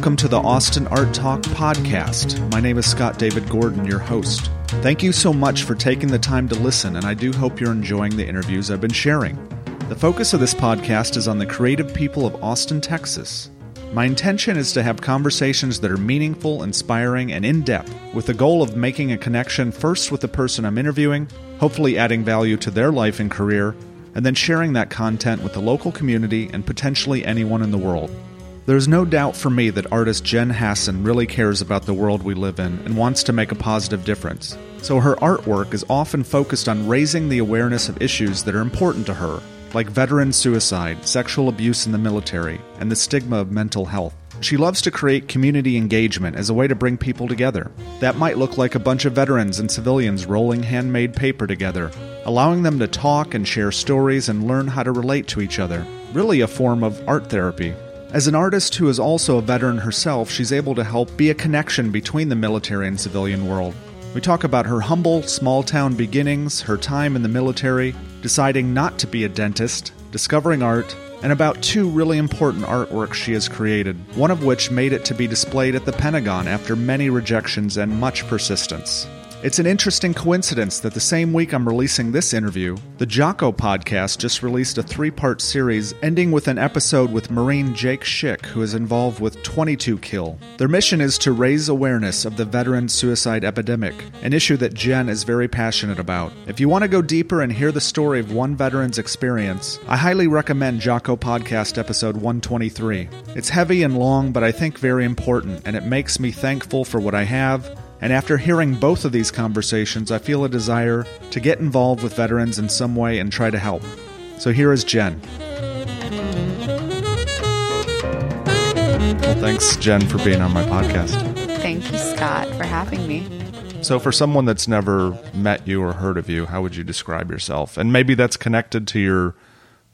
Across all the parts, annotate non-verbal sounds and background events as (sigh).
welcome to the Austin Art Talk podcast. My name is Scott David Gordon, your host. Thank you so much for taking the time to listen, and I do hope you're enjoying the interviews I've been sharing. The focus of this podcast is on the creative people of Austin, Texas. My intention is to have conversations that are meaningful, inspiring, and in depth, with the goal of making a connection first with the person I'm interviewing, hopefully adding value to their life and career, and then sharing that content with the local community and potentially anyone in the world. There's no doubt for me that artist Jen Hassan really cares about the world we live in and wants to make a positive difference. So her artwork is often focused on raising the awareness of issues that are important to her, like veteran suicide, sexual abuse in the military, and the stigma of mental health. She loves to create community engagement as a way to bring people together. That might look like a bunch of veterans and civilians rolling handmade paper together, allowing them to talk and share stories and learn how to relate to each other. Really, a form of art therapy. As an artist who is also a veteran herself, she's able to help be a connection between the military and civilian world. We talk about her humble, small town beginnings, her time in the military, deciding not to be a dentist, discovering art, and about two really important artworks she has created, one of which made it to be displayed at the Pentagon after many rejections and much persistence. It's an interesting coincidence that the same week I'm releasing this interview, the Jocko podcast just released a three part series ending with an episode with Marine Jake Schick, who is involved with 22 Kill. Their mission is to raise awareness of the veteran suicide epidemic, an issue that Jen is very passionate about. If you want to go deeper and hear the story of one veteran's experience, I highly recommend Jocko Podcast episode 123. It's heavy and long, but I think very important, and it makes me thankful for what I have and after hearing both of these conversations, I feel a desire to get involved with veterans in some way and try to help. So here is Jen. Well, thanks, Jen, for being on my podcast. Thank you, Scott, for having me. So, for someone that's never met you or heard of you, how would you describe yourself? And maybe that's connected to your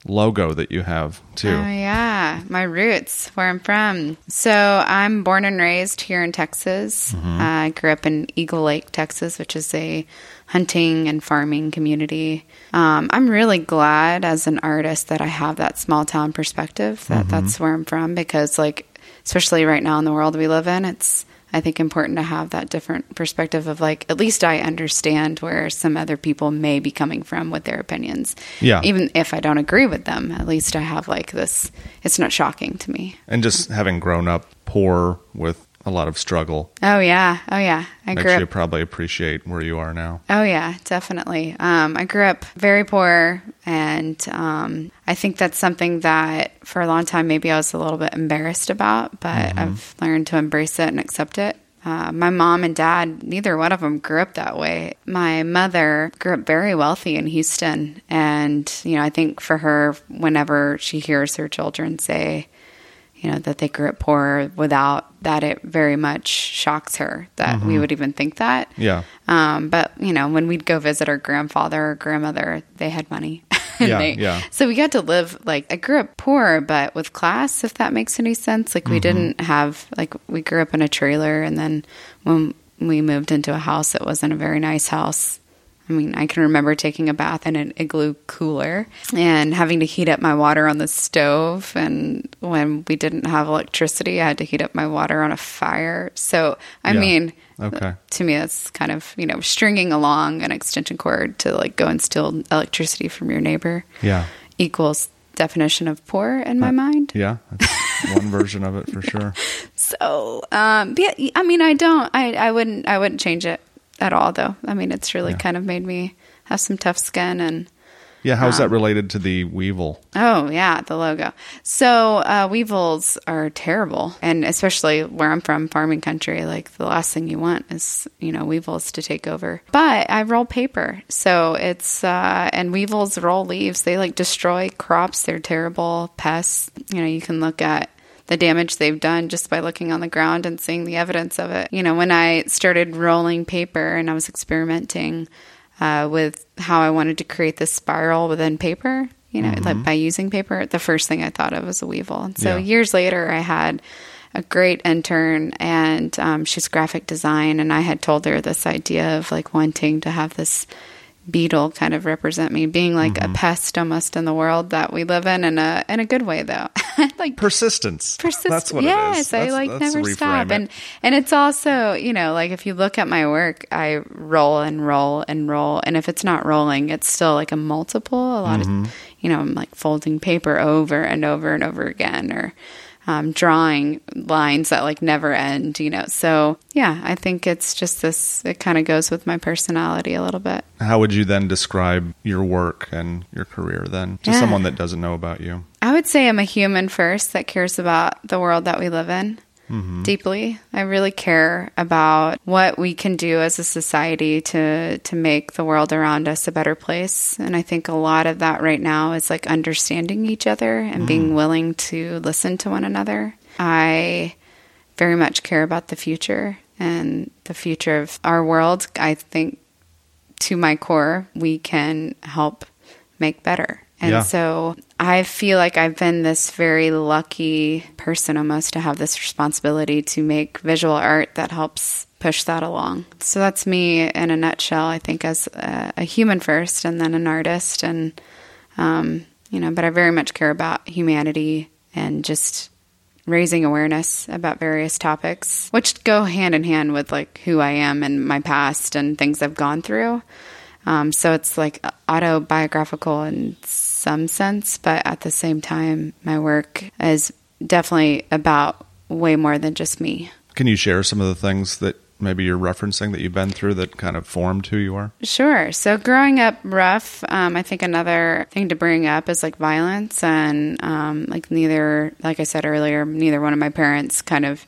logo that you have too. Oh yeah, my roots, where I'm from. So I'm born and raised here in Texas. Mm-hmm. I grew up in Eagle Lake, Texas, which is a hunting and farming community. Um, I'm really glad as an artist that I have that small town perspective. That Mm-hmm. that's where I'm from because, like, especially right now in the world we live in, it's I think important to have that different perspective of like at least I understand where some other people may be coming from with their opinions. Yeah. Even if I don't agree with them, at least I have like this it's not shocking to me. And just having grown up poor with a lot of struggle Oh yeah. Oh yeah. I makes grew you up probably appreciate where you are now. Oh yeah, definitely. Um, I grew up very poor, and um, I think that's something that for a long time maybe I was a little bit embarrassed about, but I've learned to embrace it and accept it. Uh, my mom and dad, neither one of them grew up that way. My mother grew up very wealthy in Houston, and you know, I think for her, whenever she hears her children say, you know, that they grew up poor without that, it very much shocks her that we would even think that. Yeah. Um, but you know, when we'd go visit our grandfather or grandmother, they had money. (laughs) Yeah, they- yeah. So we got to live like I grew up poor, but with class, if that makes any sense. Like Mm-hmm. we didn't have like we grew up in a trailer, and then when we moved into a house, it wasn't a very nice house. I mean, I can remember taking a bath in an igloo cooler and having to heat up my water on the stove. And when we didn't have electricity, I had to heat up my water on a fire. So, I Yeah. mean, Okay. to me that's kind of you know stringing along an extension cord to like go and steal electricity from your neighbor Yeah. equals definition of poor in my mind Yeah. That's one version of it for sure. (laughs) so um yeah i mean i don't i i wouldn't i wouldn't change it at all though i mean it's really Yeah. kind of made me have some tough skin and Yeah. How's Um, that related to the Weevil? Oh yeah, the logo. So uh, weevils are terrible, and especially where I'm from, farming country. Like the last thing you want is you know weevils to take over. But I roll paper, so it's uh, and weevils roll leaves. They like destroy crops. They're terrible pests. You know, you can look at the damage they've done just by looking on the ground and seeing the evidence of it. You know, when I started rolling paper and I was experimenting uh, with how I wanted to create this spiral within paper, you know, like by using paper, the first thing I thought of was a weevil. And so Yeah. years later, I had a great intern and um, she's graphic design. And I had told her this idea of like wanting to have this beetle kind of represent me, being like a pest almost in the world that we live in, in a in a good way though. (laughs) like Persistence. persist. That's what yes, it is. I That's- like never stop, it. and and it's also you know like if you look at my work, I roll and roll and roll, and if it's not rolling, it's still like a multiple. A lot Mm-hmm. of you know I'm like folding paper over and over and over again, or um, drawing lines that like never end. You know, so yeah, I think it's just this. It kind of goes with my personality a little bit. How would you then describe your work and your career then to Yeah. someone that doesn't know about you? I would say I'm a human first that cares about the world that we live in deeply. I really care about what we can do as a society to to make the world around us a better place. And I think a lot of that right now is like understanding each other and being mm. willing to listen to one another. I very much care about the future and the future of our world. I think to my core, we can help make better. And Yeah. so I feel like I've been this very lucky person almost to have this responsibility to make visual art that helps push that along. So that's me in a nutshell, I think, as a, a human first and then an artist. And, um, you know, but I very much care about humanity and just raising awareness about various topics, which go hand in hand with like who I am and my past and things I've gone through. Um, so it's like autobiographical in some sense, but at the same time, my work is definitely about way more than just me. Can you share some of the things that maybe you're referencing that you've been through that kind of formed who you are? Sure. So growing up rough, um, I think another thing to bring up is like violence and um, like neither, like I said earlier, neither one of my parents kind of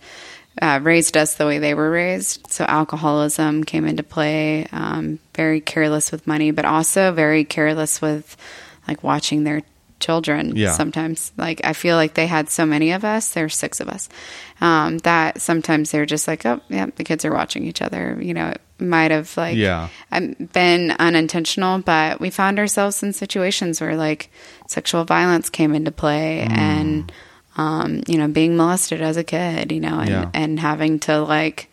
uh, raised us the way they were raised. So alcoholism came into play. Um, very careless with money, but also very careless with like watching their children Yeah. sometimes like i feel like they had so many of us there's six of us um, that sometimes they're just like oh yeah the kids are watching each other you know it might have like Yeah. um, been unintentional but we found ourselves in situations where like sexual violence came into play Mm. and um, you know being molested as a kid you know and, Yeah. and having to like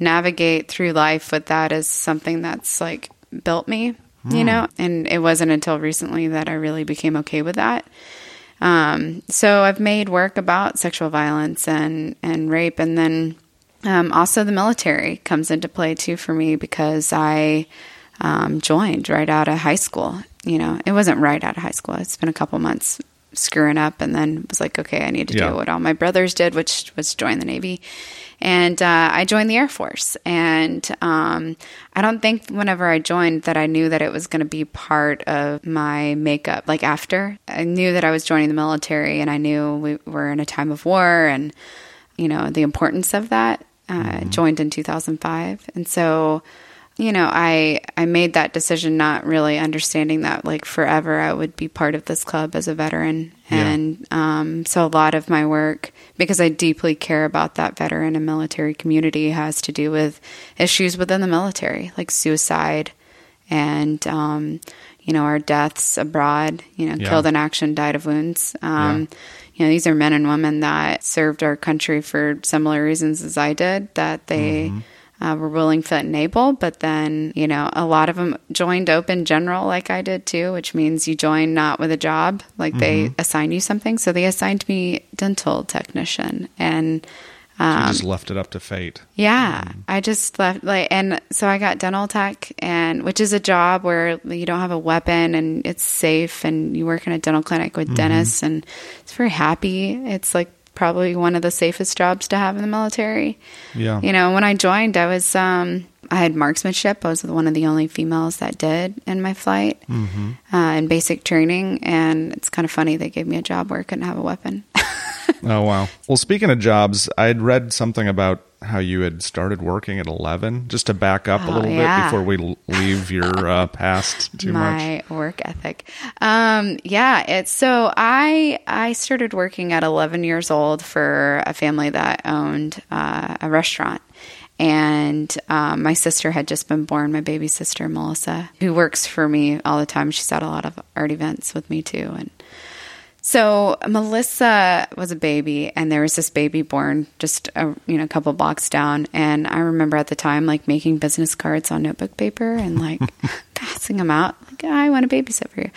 navigate through life with that is something that's like built me Hmm. you know? And it wasn't until recently that i really became okay with that. Um, so i've made work about sexual violence and and rape. And then um, also the military comes into play too for me because i um, joined right out of high school. You know it wasn't right out of high school. It's been a couple months screwing up and then was like okay i need to Yeah. do what all my brothers did which was join the navy and uh, I joined the Air Force. And um, I don't think whenever I joined that I knew that it was going to be part of my makeup. Like after, I knew that I was joining the military, and I knew we were in a time of war, and you know the importance of that. Uh, Joined in 2005, and so you know i i made that decision not really understanding that like forever i would be part of this club as a veteran Yeah. and um, so a lot of my work because i deeply care about that veteran and military community has to do with issues within the military like suicide and um, you know our deaths abroad you know Yeah. killed in action died of wounds um, you know these are men and women that served our country for similar reasons as i did that they uh, were willing, fit, and able. But then, you know, a lot of them joined open general like I did too, which means you join not with a job, like they assign you something. So they assigned me dental technician. And you um, just left it up to fate. yeah, I just left like, and so I got dental tech, and which is a job where you don't have a weapon and it's safe, and you work in a dental clinic with dentists, and it's very happy. It's like probably one of the safest jobs to have in the military. Yeah. You know, when I joined, I was um, I had marksmanship. I was one of the only females that did in my flight, uh, in basic training, and it's kind of funny they gave me a job where I couldn't have a weapon. (laughs) Oh wow. Well, speaking of jobs, I had read something about how you had started working at 11 just to back up a Oh, little yeah. bit before we leave your uh, past too much. my work ethic um yeah it's so i i started working at 11 years old for a family that owned uh, a restaurant and um, my sister had just been born my baby sister melissa who works for me all the time she's at a lot of art events with me too and so Melissa was a baby, and there was this baby born just a you know a couple blocks down. And I remember at the time like making business cards on notebook paper and like (laughs) passing them out. Like, I want to babysit for you.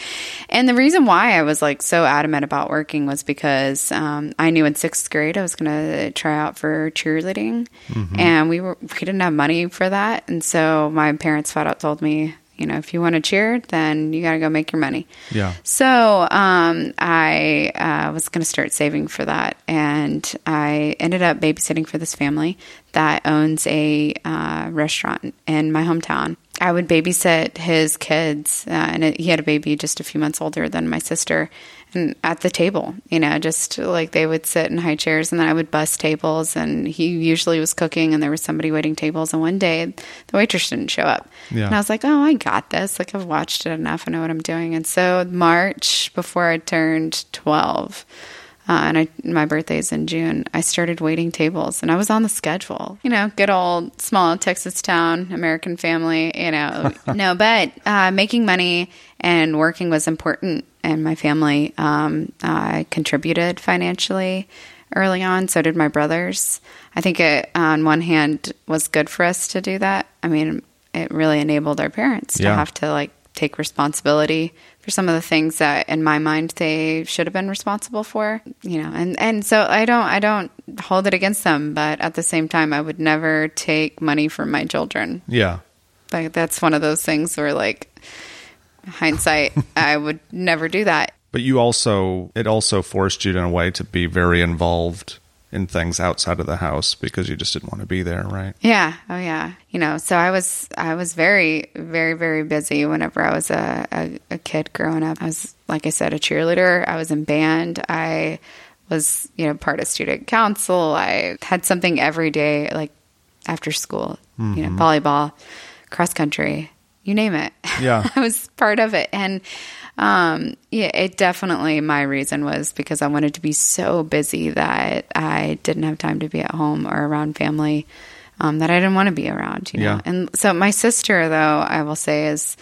And the reason why I was like so adamant about working was because um, I knew in sixth grade I was going to try out for cheerleading, and we were we didn't have money for that, and so my parents flat out told me, you know, if you want to cheer, then you got to go make your money. Yeah. So um, I uh, was going to start saving for that, and I ended up babysitting for this family that owns a uh, restaurant in my hometown. I would babysit his kids, uh, and it, he had a baby just a few months older than my sister. At the table, you know, just like they would sit in high chairs, and then I would bus tables. And he usually was cooking, and there was somebody waiting tables. And one day, the waitress didn't show up, Yeah. and I was like, "Oh, I got this. Like I've watched it enough. I know what I'm doing." And so March, before I turned 12, uh, and I, my birthday's in June, I started waiting tables and I was on the schedule. You know, good old small Texas town, American family, you know. (laughs) no, but uh, making money and working was important. And my family um, uh, contributed financially early on. So did my brothers. I think it, on one hand, was good for us to do that. I mean, it really enabled our parents to have to like take responsibility for some of the things that in my mind they should have been responsible for you know and and so i don't i don't hold it against them but at the same time i would never take money from my children Yeah. like that's one of those things where like hindsight (laughs) i would never do that But you also, it also forced you in a way to be very involved in things outside of the house because you just didn't want to be there, right? Yeah. Oh, yeah. You know, so I was I was very very very busy whenever I was a, a, a kid growing up. I was like I said a cheerleader. I was in band. I was you know part of student council. I had something every day like after school. You know, mm-hmm. volleyball, cross country, you name it. Yeah. (laughs) I was part of it. And um, yeah, it definitely my reason was because I wanted to be so busy that I didn't have time to be at home or around family um, that I didn't want to be around. You know, Yeah. and so my sister, though, I will say is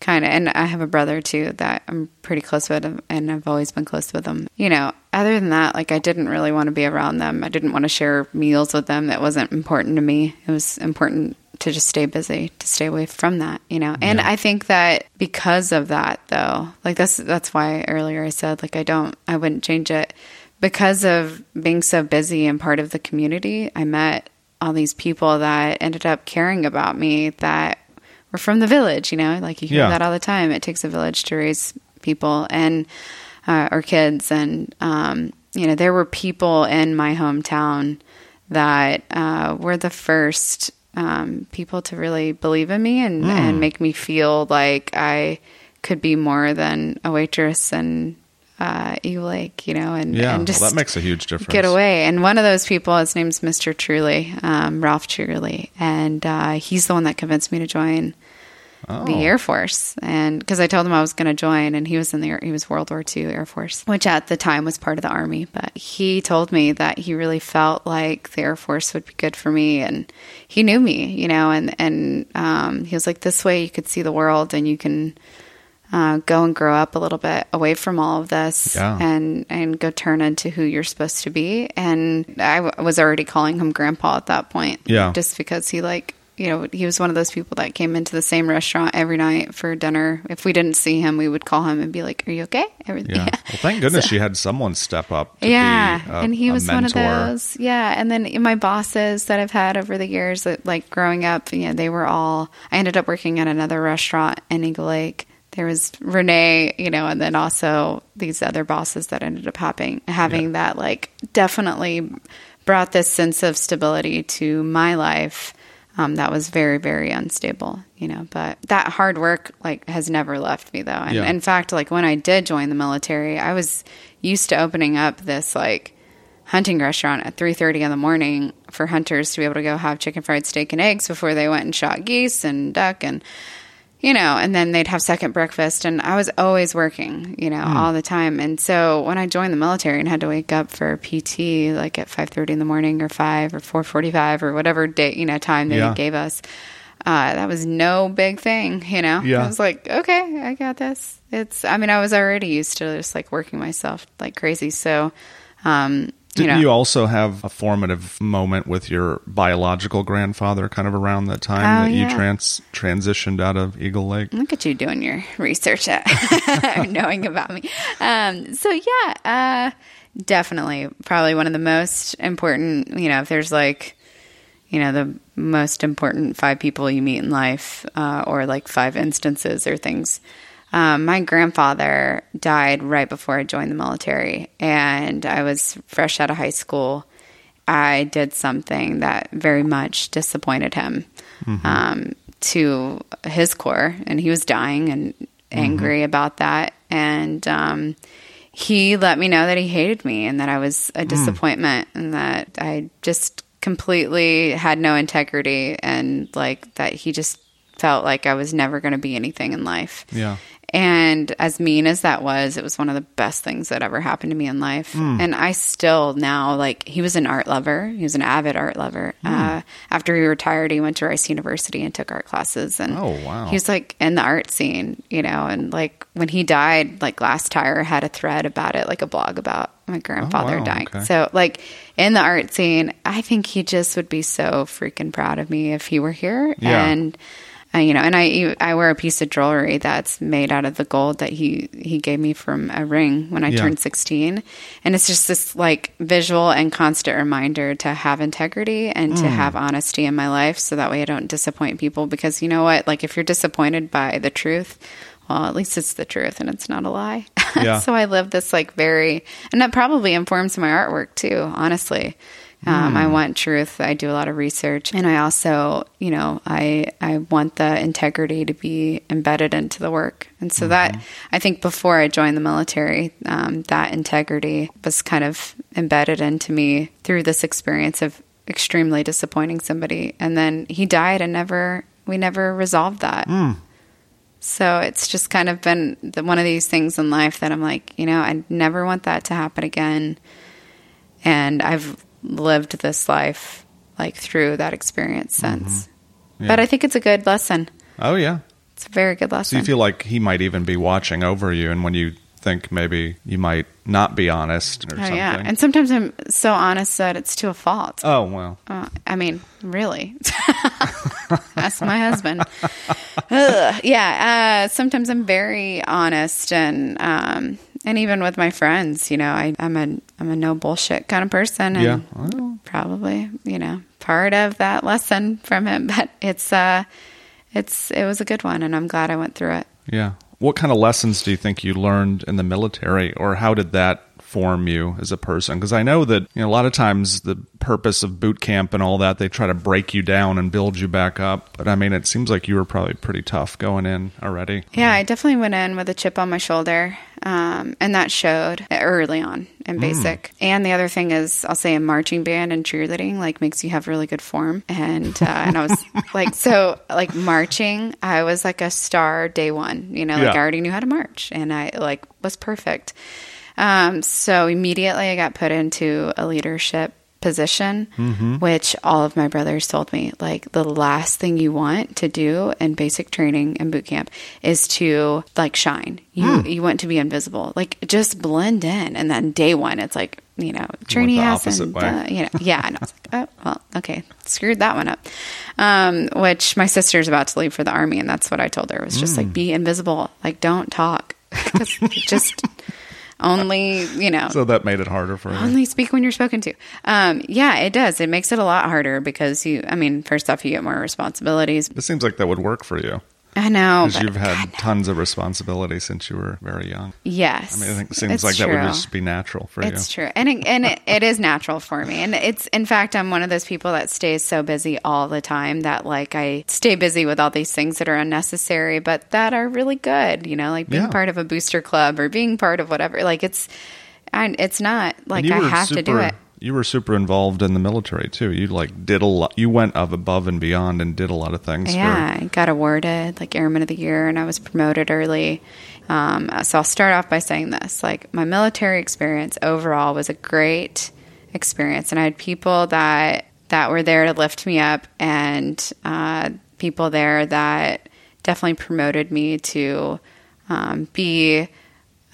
kind of, and I have a brother too that I'm pretty close with, and I've always been close with them. You know, other than that, like I didn't really want to be around them. I didn't want to share meals with them. That wasn't important to me. It was important to just stay busy, to stay away from that, you know. And I think that because of that, though, like that's that's why earlier I said like I don't, I wouldn't change it because of being so busy and part of the community. I met all these people that ended up caring about me that were from the village, you know, like you hear Yeah. that all the time. It takes a village to raise people and uh, or kids, and um, you know, there were people in my hometown that uh, were the first um, people to really believe in me and, Hmm. and make me feel like I could be more than a waitress and uh, Eagle Lake, you know, and, Yeah. and just well, that makes a huge difference. get away. And one of those people, his name's Mr. Truly, um, Ralph Truly, and uh, he's the one that convinced me to join Oh. the Air Force. And because I told him I was going to join, and he was in the Air- he was World War II Air Force, which at the time was part of the Army. But he told me that he really felt like the Air Force would be good for me, and he knew me, you know, and and um, he was like, this way you could see the world, and you can. Uh, go and grow up a little bit away from all of this Yeah. and and go turn into who you're supposed to be and I w- was already calling him grandpa at that point Yeah. just because he like you know he was one of those people that came into the same restaurant every night for dinner. If we didn't see him we would call him and be like are you okay? Everything. Yeah. (laughs) Well, thank goodness you had someone step up. To yeah. be a, and he was one of those. Yeah. And then my bosses that i've had over the years that like growing up you know they were all i ended up working at another restaurant in eagle lake. There was renee you know and then also these other bosses that ended up having having that like definitely brought this sense of stability to my life um, that was very very unstable you know but that hard work like has never left me though and Yeah. in fact like when i did join the military i was used to opening up this like hunting restaurant at 3.30 in the morning for hunters to be able to go have chicken fried steak and eggs before they went and shot geese and duck and you know and then they'd have second breakfast and i was always working you know all the time. And so when i joined the military and had to wake up for pt like at 5.30 in the morning or 5 or 4.45 or whatever day you know time they Yeah. gave us uh, that was no big thing you know? Yeah. i was like okay i got this. It's i mean i was already used to just like working myself like crazy. So um Didn't know. you also have a formative moment with your biological grandfather kind of around that time Oh, that you trans transitioned out of Eagle Lake? Look at you doing your research, at (laughs) knowing about me. Um, so yeah, uh, definitely, probably one of the most important. You know, if there's like, you know, the most important five people you meet in life, uh, or like five instances or things. Um, my grandfather died right before I joined the military, and I was fresh out of high school. I did something that very much disappointed him um, to his core, and he was dying and angry about that. And um, he let me know that he hated me and that I was a disappointment and that I just completely had no integrity and like that he just felt like I was never going to be anything in life. Yeah. And as mean as that was, it was one of the best things that ever happened to me in life. And I still now, like, he was an art lover. He was an avid art lover. Uh, after he retired, he went to Rice University and took art classes. And Oh, wow. he was like in the art scene, you know. And like when he died, like Glasstire had a thread about it, like a blog about my grandfather Oh, wow, dying. okay. So, like in the art scene, I think he just would be so freaking proud of me if he were here. Yeah. And uh, you know, and I I wear a piece of jewelry that's made out of the gold that he he gave me from a ring when I Yeah. turned 16, and it's just this like visual and constant reminder to have integrity and Mm. to have honesty in my life, so that way I don't disappoint people. Because you know what, like if you're disappointed by the truth. Well, at least it's the truth and it's not a lie. (laughs) Yeah. so I live this like very, and that probably informs my artwork too, honestly. Um, Hmm. I want truth. I do a lot of research, and I also, you know, I I want the integrity to be embedded into the work, and so that Mm-hmm. I think before I joined the military, um, that integrity was kind of embedded into me through this experience of extremely disappointing somebody, and then he died, and never we never resolved that. So it's just kind of been the, one of these things in life that I'm like, you know, I never want that to happen again. And I've lived this life like through that experience since. Yeah. But I think it's a good lesson. Oh yeah. It's a very good lesson. So you feel like he might even be watching over you, and when you think maybe you might not be honest or oh something. yeah, and sometimes I'm so honest that it's to a fault. oh well. Uh, I mean, really. (laughs) That's my husband. Yeah. Uh, sometimes I'm very honest, and um, and even with my friends, you know, I, I'm a I'm a no bullshit kind of person, and Yeah. Well, probably you know part of that lesson from him. (laughs) But it's uh, it's it was a good one, and I'm glad I went through it. yeah. What kind of lessons do you think you learned in the military, or how did that form you as a person? Because I know that you know a lot of times the purpose of boot camp and all that they try to break you down and build you back up. But I mean, it seems like you were probably pretty tough going in already. Yeah, I definitely went in with a chip on my shoulder, um, and that showed early on in basic. And the other thing is, I'll say, a marching band and cheerleading like makes you have really good form. And uh, and I was (laughs) like, so like marching, I was like a star day one. You know, like Yeah. I already knew how to march, and I like was perfect. Um, so immediately I got put into a leadership position, which all of my brothers told me like the last thing you want to do in basic training and boot camp is to like shine. You you want to be invisible, like just blend in. And then day one, it's like you know house opposite and uh, you know yeah. And I was like, oh well, okay, screwed that one up. Um, which my sister's about to leave for the army, and that's what I told her. It was just like be invisible, like don't talk, (laughs) just only you know So that made it harder for only speak when you're spoken to. Um, yeah, it does. It makes it a lot harder because you, I mean, first off, you get more responsibilities. It seems like that would work for you I know. because you've had tons of responsibility since you were very young. yes. I mean, I think it seems it's like that would just be natural for It's you. It's true, and it, and it, it is natural for me. And it's in fact, I'm one of those people that stays so busy all the time that like I stay busy with all these things that are unnecessary, but that are really good. You know, like being Yeah. part of a booster club or being part of whatever. Like it's, I, it's not like I have to do it. You were super involved in the military too. You like did a lot. You went above and beyond and did a lot of things. Yeah, I got awarded like Airman of the Year, and I was promoted early. Um, so I'll start off by saying this: like my military experience overall was a great experience, and I had people that that were there to lift me up, and uh, people there that definitely promoted me to um, be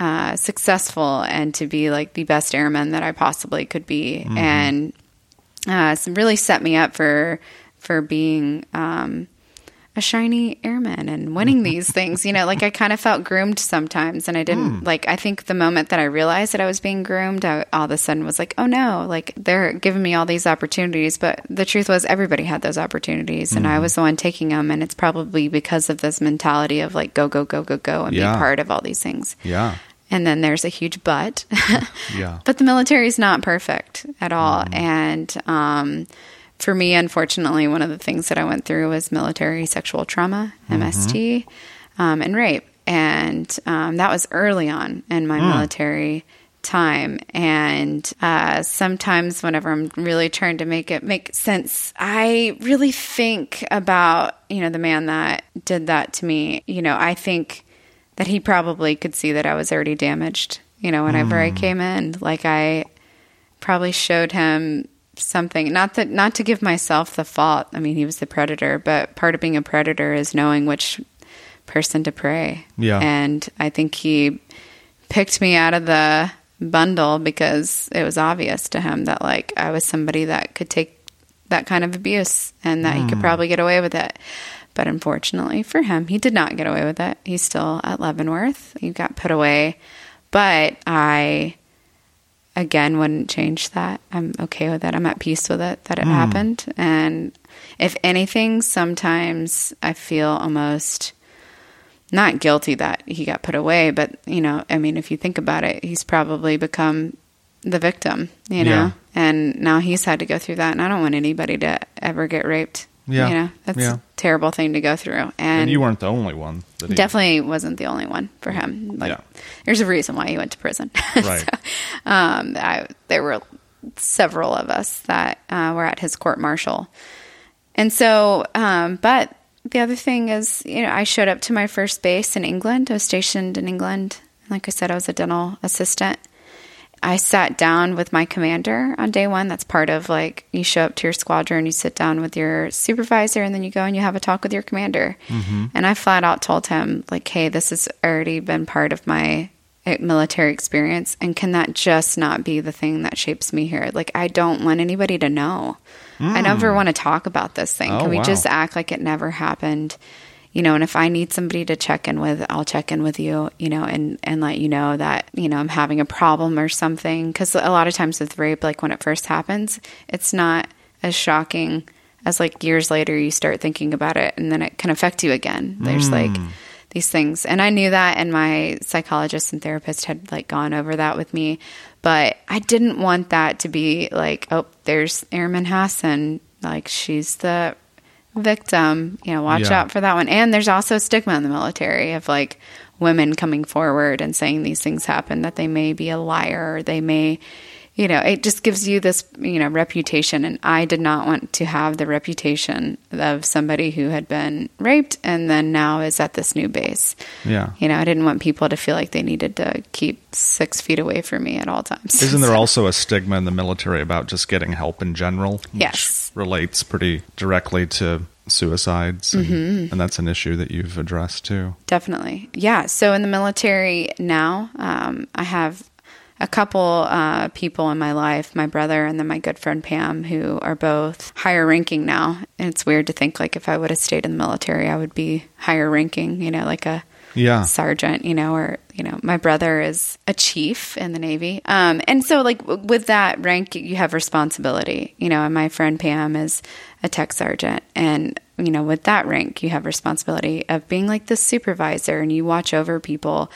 uh, successful and to be like the best airman that I possibly could be, and uh, so really set me up for for being um, a shiny airman and winning these (laughs) things. You know, like I kind of felt groomed sometimes, and I didn't like. I think the moment that I realized that I was being groomed, I all of a sudden was like, oh no, like they're giving me all these opportunities. But the truth was, everybody had those opportunities, and I was the one taking them. And it's probably because of this mentality of like go go go go go and Yeah. be part of all these things. Yeah. And then there's a huge but. (laughs) Yeah. But the military is not perfect at all. And um, for me, unfortunately, one of the things that I went through was military sexual trauma, MST, um, and rape. And um, that was early on in my military time. And uh, sometimes, whenever I'm really trying to make it make sense, I really think about, you know, the man that did that to me. You know, I think that he probably could see that I was already damaged. You know, whenever I hmm. came in, like I probably showed him something. Not that, not to give myself the fault. I mean, he was the predator, but part of being a predator is knowing which person to prey. Yeah. and I think he picked me out of the bundle because it was obvious to him that like I was somebody that could take that kind of abuse and that he could hmm. probably get away with it. But unfortunately for him, he did not get away with it. He's still at Leavenworth. He got put away. But I, again, wouldn't change that. I'm okay with it. I'm at peace with it that it hmm. happened. And if anything, sometimes I feel almost not guilty that he got put away, but, you know, I mean, if you think about it, he's probably become the victim, you know? Yeah. And now he's had to go through that. And I don't want anybody to ever get raped. Yeah. You know, that's Yeah. a terrible thing to go through. And, And you weren't the only one. That he, definitely wasn't the only one for him. Like, Yeah. there's a reason why he went to prison. (laughs) Right. um, I, there were several of us that uh, were at his court martial. And so, um, but the other thing is, you know, I showed up to my first base in England. I was stationed in England. Like I said, I was a dental assistant. I sat down with my commander on day one. That's part of like you show up to your squadron, you sit down with your supervisor, and then you go and you have a talk with your commander. And I flat out told him, like, hey, this has already been part of my uh, military experience. And can that just not be the thing that shapes me here? Like, I don't want anybody to know. I never want to talk about this thing. Oh, can we wow. just act like it never happened? You know and if i need somebody to check in with i'll check in with you you know and and let you know that you know i'm having a problem or something. Because a lot of times with rape like when it first happens it's not as shocking as like years later you start thinking about it and then it can affect you again. There's hmm. like these things. And i knew that and my psychologist and therapist had like gone over that with me. But i didn't want that to be like oh there's airman hassan like she's the victim, you know, watch Yeah. out for that one. And there's also stigma in the military of like women coming forward and saying these things happen, that they may be a liar, or they may, you know, it just gives you this, you know, reputation. And I did not want to have the reputation of somebody who had been raped and then now is at this new base. Yeah. You know, I didn't want people to feel like they needed to keep six feet away from me at all times. Isn't there (laughs) So- also a stigma in the military about just getting help in general? Which Yes. relates pretty directly to suicides. And, Mm-hmm. and that's an issue that you've addressed too. Definitely. Yeah. So in the military now, um, I have a couple uh, people in my life, my brother and then my good friend Pam, who are both higher ranking now. And it's weird to think like if I would have stayed in the military, I would be higher ranking, you know, like a Yeah. sergeant, you know, or, you know, my brother is a chief in the Navy. Um, and so, like, w- with that rank, you have responsibility, you know, and my friend Pam is a tech sergeant. And, you know, with that rank, you have responsibility of being like the supervisor and you watch over people.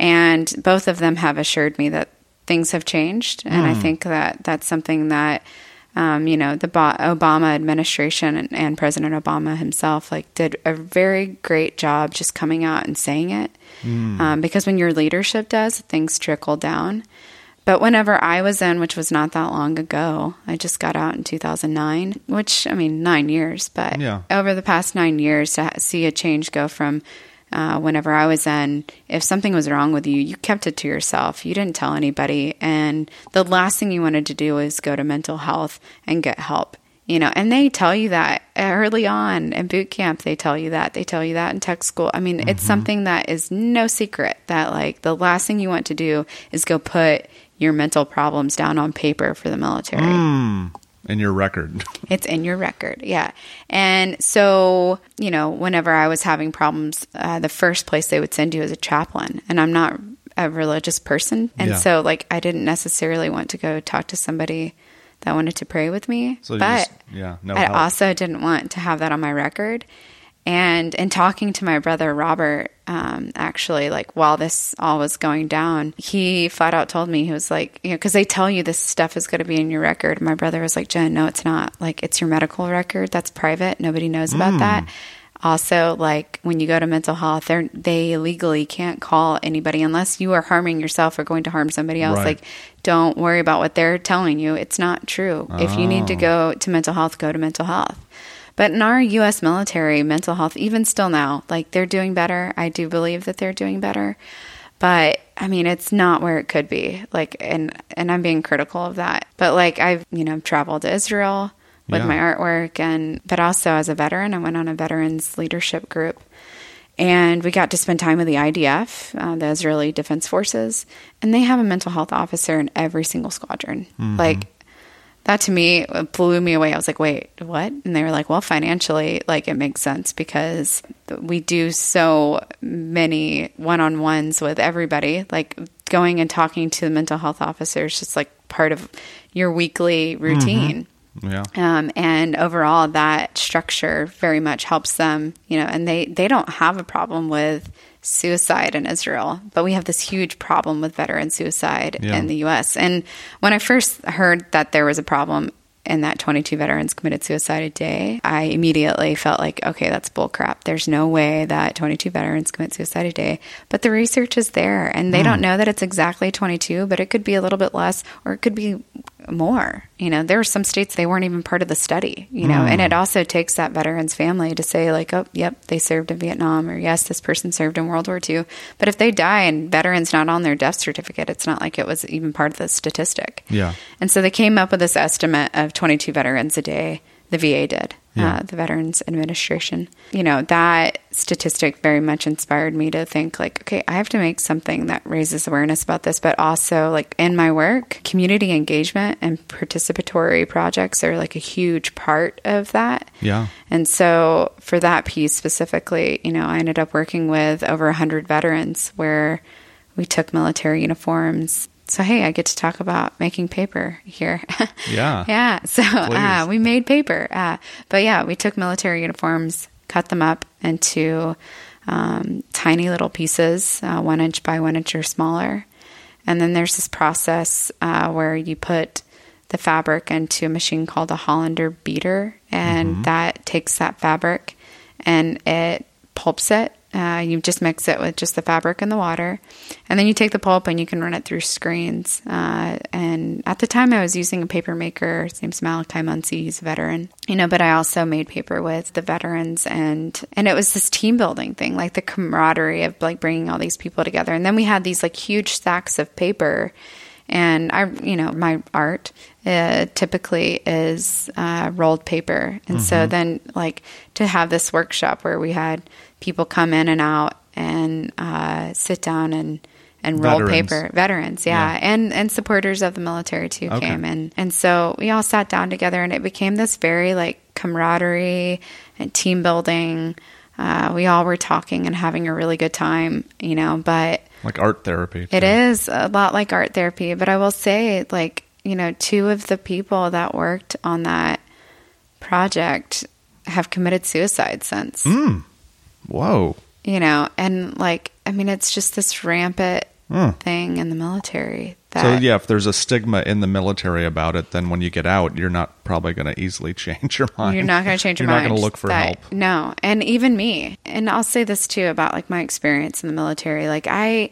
And both of them have assured me that things have changed. And I think that that's something that, um, you know, the Obama administration and, and President Obama himself like did a very great job just coming out and saying it. Um, because when your leadership does, things trickle down. But whenever I was in, which was not that long ago, I just got out in 2009, which I mean, nine years. But Yeah. over the past nine years, to see a change go from uh, whenever I was in, if something was wrong with you, you kept it to yourself. You didn't tell anybody. And the last thing you wanted to do was go to mental health and get help. you know, and they tell you that early on in boot camp. They tell you that. They tell you that in tech school. I mean, it's something that is no secret that like the last thing you want to do is go put your mental problems down on paper for the military. In your record. (laughs) It's in your record, yeah. And so, you know, whenever I was having problems, uh, the first place they would send you is a chaplain. And I'm not a religious person, and Yeah. so like I didn't necessarily want to go talk to somebody that wanted to pray with me. So but just- yeah, no I help. also didn't want to have that on my record. And in talking to my brother Robert, um, actually, like while this all was going down, he flat out told me he was like, you know, because they tell you this stuff is going to be in your record. My brother was like, Jen, no, it's not. Like it's your medical record. That's private. Nobody knows about Hmm. that. Also, like when you go to mental health, they they legally can't call anybody unless you are harming yourself or going to harm somebody else. Right. Like, don't worry about what they're telling you. It's not true. If you need to Oh. go to mental health, go to mental health. But in our U.S. military, mental health, even still now, like they're doing better. I do believe that they're doing better. But I mean, it's not where it could be. Like, and and I'm being critical of that. But like, I've you know traveled to Israel with Yeah. my artwork, and but also as a veteran, I went on a veterans leadership group, and we got to spend time with the IDF, uh, the Israeli Defense Forces, and they have a mental health officer in every single squadron. Like that to me blew me away. I was like, wait, what? And they were like, well, financially, like it makes sense because we do so many one on ones with everybody. Like going and talking to the mental health officer is just like part of your weekly routine. Yeah. Um, and overall, that structure very much helps them, you know, and they, they don't have a problem with suicide in Israel, but we have this huge problem with veteran suicide Yeah. in the US. And when I first heard that there was a problem and that 22 veterans committed suicide a day, I immediately felt like, okay, that's bullcrap. There's no way that 22 veterans commit suicide a day. But the research is there, and they don't hmm. know that it's exactly 22, but it could be a little bit less or it could be more. You know, there were some states they weren't even part of the study, you know, and it hmm. also takes that veteran's family to say, like, oh, yep, they served in Vietnam, or yes, this person served in World War II. But if they die and veterans not on their death certificate, it's not like it was even part of the statistic. Yeah. And so they came up with this estimate of 22 veterans a day. The VA did, Yeah. uh, the Veterans Administration. You know, that statistic very much inspired me to think, like, okay, I have to make something that raises awareness about this, but also, like, in my work, community engagement and participatory projects are like a huge part of that. Yeah. And so for that piece specifically, you know, I ended up working with over 100 veterans where we took military uniforms. So, hey, I get to talk about making paper here. (laughs) Yeah. yeah. So uh, we made paper. Uh, but yeah, we took military uniforms, cut them up into um, tiny little pieces, uh, one inch by one inch or smaller. And then there's this process uh, where you put the fabric into a machine called a Hollander beater, and that takes that fabric and it pulps it. Uh, you just mix it with just the fabric and the water, and then you take the pulp and you can run it through screens. Uh, and at the time, I was using a paper maker. His name's Malachi Muncie. He's a veteran, you know. But I also made paper with the veterans, and and it was this team building thing, like the camaraderie of like bringing all these people together. And then we had these like huge stacks of paper and I, you know, my art uh, typically is uh, rolled paper, and so then like to have this workshop where we had people come in and out and uh, sit down and and roll Veterans. paper, veterans, yeah, Yeah. and and supporters of the military too Okay. came in, and so we all sat down together, and it became this very like camaraderie and team building. Uh, we all were talking and having a really good time, you know, but Like art therapy. it too. is a lot like art therapy, but I will say, like, you know, two of the people that worked on that project have committed suicide since, Hmm. Whoa. you know, and like, I mean, it's just this rampant thing in the military that, So yeah, if there's a stigma in the military about it, then when you get out, you're not probably going to easily (laughs) change your mind. You're not going to change your mind. You're mind. not going to look for That- help. No. And even me. And I'll say this too about like my experience in the military. Like I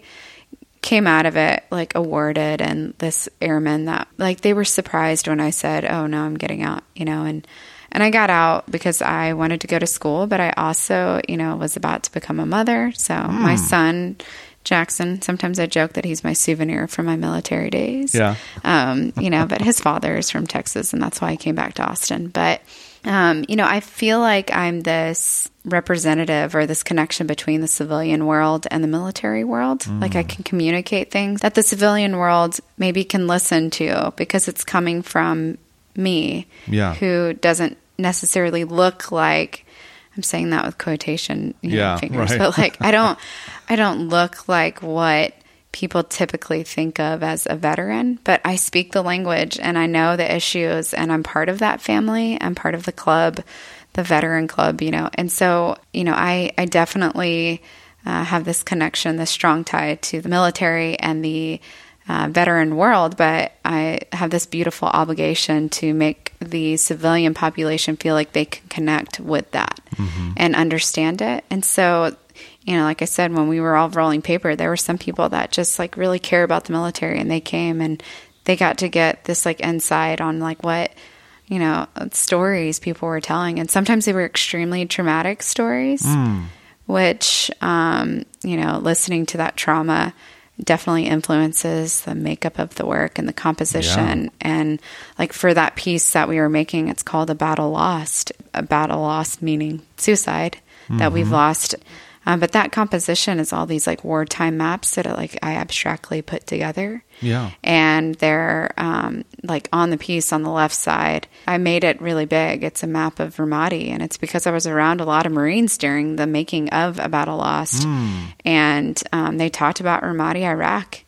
came out of it like awarded and this airman that like they were surprised when I said, "Oh no, I'm getting out," you know, and and I got out because I wanted to go to school, but I also, you know, was about to become a mother. So my son Jackson. Sometimes I joke that he's my souvenir from my military days. Yeah. Um, you know, but his (laughs) father is from Texas, and that's why I came back to Austin. But um, you know, I feel like I'm this representative or this connection between the civilian world and the military world. Mm. Like I can communicate things that the civilian world maybe can listen to because it's coming from me, yeah. who doesn't necessarily look like I'm saying that with quotation yeah, know, fingers, right. but like I don't (laughs) I don't look like what people typically think of as a veteran, but I speak the language and I know the issues and I'm part of that family. I'm part of the club, the veteran club, you know. And so, you know, I, I definitely uh, have this connection, this strong tie to the military and the uh, veteran world, but I have this beautiful obligation to make the civilian population feel like they can connect with that mm-hmm. and understand it. And so you know, like I said, when we were all rolling paper, there were some people that just like really care about the military and they came and they got to get this like insight on like what, you know, stories people were telling. And sometimes they were extremely traumatic stories, mm. which, um, you know, listening to that trauma definitely influences the makeup of the work and the composition. Yeah. And like for that piece that we were making, it's called A Battle Lost. A battle lost meaning suicide mm-hmm. that we've mm-hmm. lost um, but that composition is all these like wartime maps that like I abstractly put together. Yeah. And they're um, like on the piece on the left side. I made it really big. It's a map of Ramadi, and it's because I was around a lot of Marines during the making of A Battle Lost, mm. and um, they talked about Ramadi, Iraq,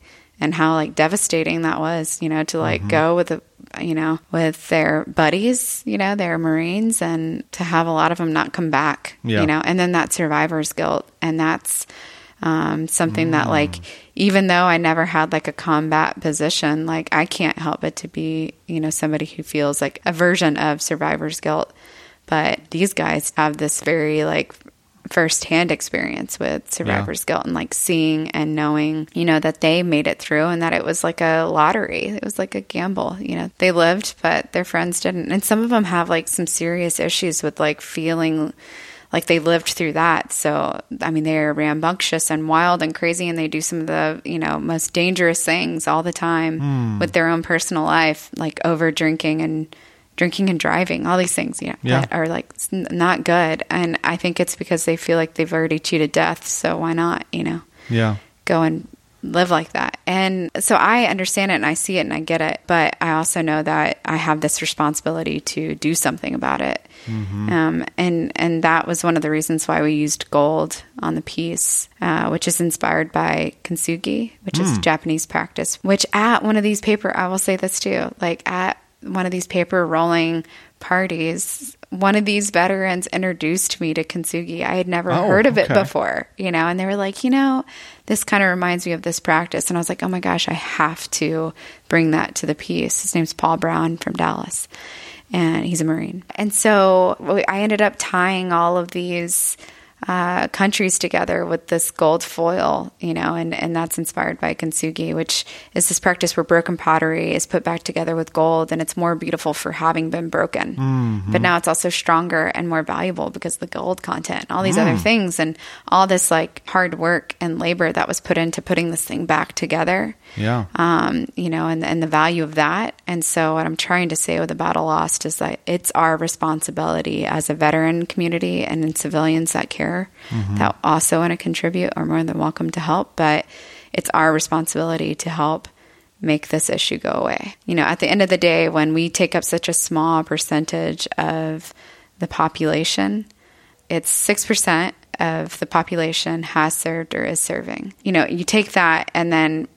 and how like devastating that was. You know, to like mm-hmm. go with a you know, with their buddies, you know, their Marines, and to have a lot of them not come back, yeah. you know, and then that survivor's guilt. And that's um, something mm. that, like, even though I never had like a combat position, like, I can't help but to be, you know, somebody who feels like a version of survivor's guilt. But these guys have this very, like, firsthand experience with survivor's yeah. guilt and like seeing and knowing, you know, that they made it through and that it was like a lottery. It was like a gamble. You know, they lived, but their friends didn't. And some of them have like some serious issues with like feeling like they lived through that. So, I mean, they're rambunctious and wild and crazy, and they do some of the, you know, most dangerous things all the time mm. with their own personal life, like over drinking and drinking and driving, all these things, you know, yeah. that are like not good. And I think it's because they feel like they've already cheated death. So why not, you know? Yeah. Go and live like that. And so I understand it and I see it and I get it. But I also know that I have this responsibility to do something about it. Mm-hmm. Um, and, and that was one of the reasons why we used gold on the piece, uh, which is inspired by kintsugi, which mm. is Japanese practice, which at one of these paper, I will say this too, like at one of these paper rolling parties, one of these veterans introduced me to kintsugi. I had never oh, heard of it before, you know, and they were like, you know, this kind of reminds me of this practice. And I was like, oh my gosh, I have to bring that to the piece. His name's Paul Brown from Dallas, and he's a Marine. And so I ended up tying all of these uh, countries together with this gold foil, you know, and, and that's inspired by kintsugi, which is this practice where broken pottery is put back together with gold and it's more beautiful for having been broken. Mm-hmm. But now it's also stronger and more valuable because the gold content and all these mm. other things and all this like hard work and labor that was put into putting this thing back together. Yeah. Um, you know, and, and the value of that. And so what I'm trying to say with the battle lost is that it's our responsibility as a veteran community and in civilians that care mm-hmm. that also want to contribute are more than welcome to help. But it's our responsibility to help make this issue go away. You know, at the end of the day, when we take up such a small percentage of the population, it's 6% of the population has served or is serving. You know, you take that and then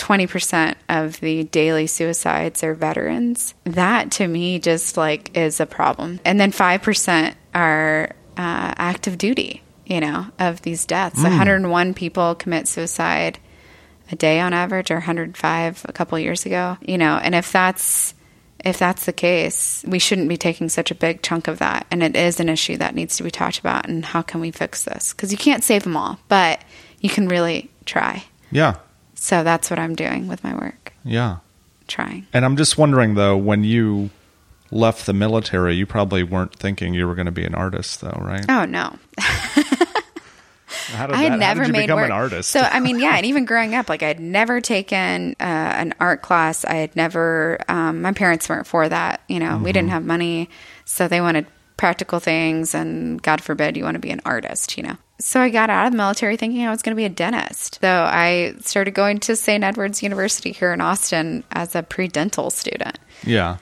20% of the daily suicides are veterans. That to me just like is a problem. And then 5% are uh, active duty, you know, of these deaths. Mm. 101 people commit suicide a day on average, or 105 a couple years ago. You know, and if that's if that's the case, we shouldn't be taking such a big chunk of that. And it is an issue that needs to be talked about. And how can we fix this? Because you can't save them all, but you can really try. Yeah. So that's what I'm doing with my work. Yeah. Trying. And I'm just wondering, though, when you left the military, you probably weren't thinking you were going to be an artist, though, right? Oh no. How did I had that- how never did you made become work. an artist? So I mean, yeah, and even growing up, like I had never taken uh, an art class. I had never. Um, my parents weren't for that. You know, we Mm-hmm. didn't have money, so they wanted practical things, and God forbid you want to be an artist. You know. So I got out of the military thinking I was going to be a dentist. So I started going to St. Edward's University here in Austin as a pre-dental student. Yeah.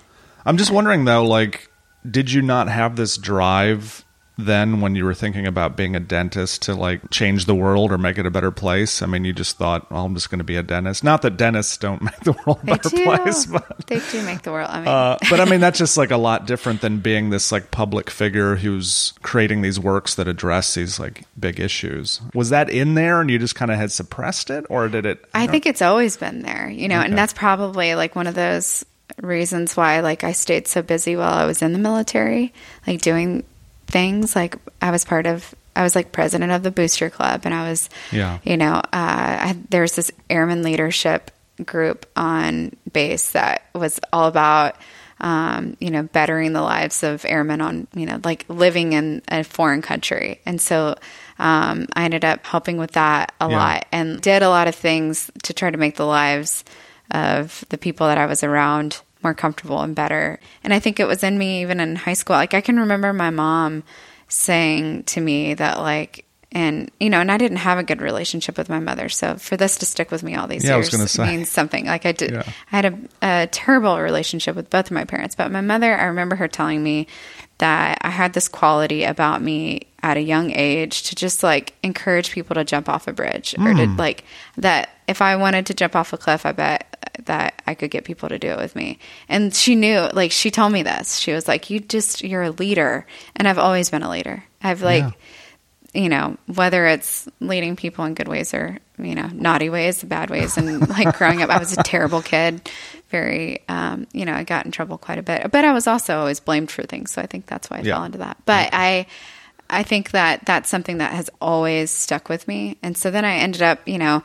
I'm just wondering though, like, did you not have this drive then when you were thinking about being a dentist to like change the world or make it a better place? I mean, you just thought, well, I'm just going to be a dentist. Not that dentists don't (laughs) make the world a They better do. place, but. they do make the world. I mean, Uh, but I mean, that's just like a lot (laughs) different than being this like public figure who's creating these works that address these like big issues. Was that in there and you just kind of had suppressed it or did it? I think it's always been there, you know, Okay. and that's probably like one of those reasons why like I stayed so busy while I was in the military, like doing things. Like I was part of, I was like president of the booster club, and I was, Yeah. you know, uh, I, there was this airman leadership group on base that was all about. Um, you know, bettering the lives of airmen on, you know, like living in a foreign country. And so um, I ended up helping with that a Yeah. lot and did a lot of things to try to make the lives of the people that I was around more comfortable and better. And I think it was in me even in high school. Like I can remember my mom saying to me that like and you know, and I didn't have a good relationship with my mother. So for this to stick with me all these Yeah, years means something. Like I did Yeah. I had a, a terrible relationship with both of my parents, but my mother, I remember her telling me that I had this quality about me at a young age to just like encourage people to jump off a bridge or to like that if I wanted to jump off a cliff, I bet that I could get people to do it with me. And she knew, like, she told me this. She was like, You just, you're a leader. And I've always been a leader. I've like, Yeah. you know, whether it's leading people in good ways or, you know, naughty ways, bad ways. And (laughs) like growing up, I was a terrible kid. Very, um, you know, I got in trouble quite a bit. But I was also always blamed for things. So I think that's why I Yeah. fell into that. But I, I think that that's something that has always stuck with me. And so then I ended up, you know,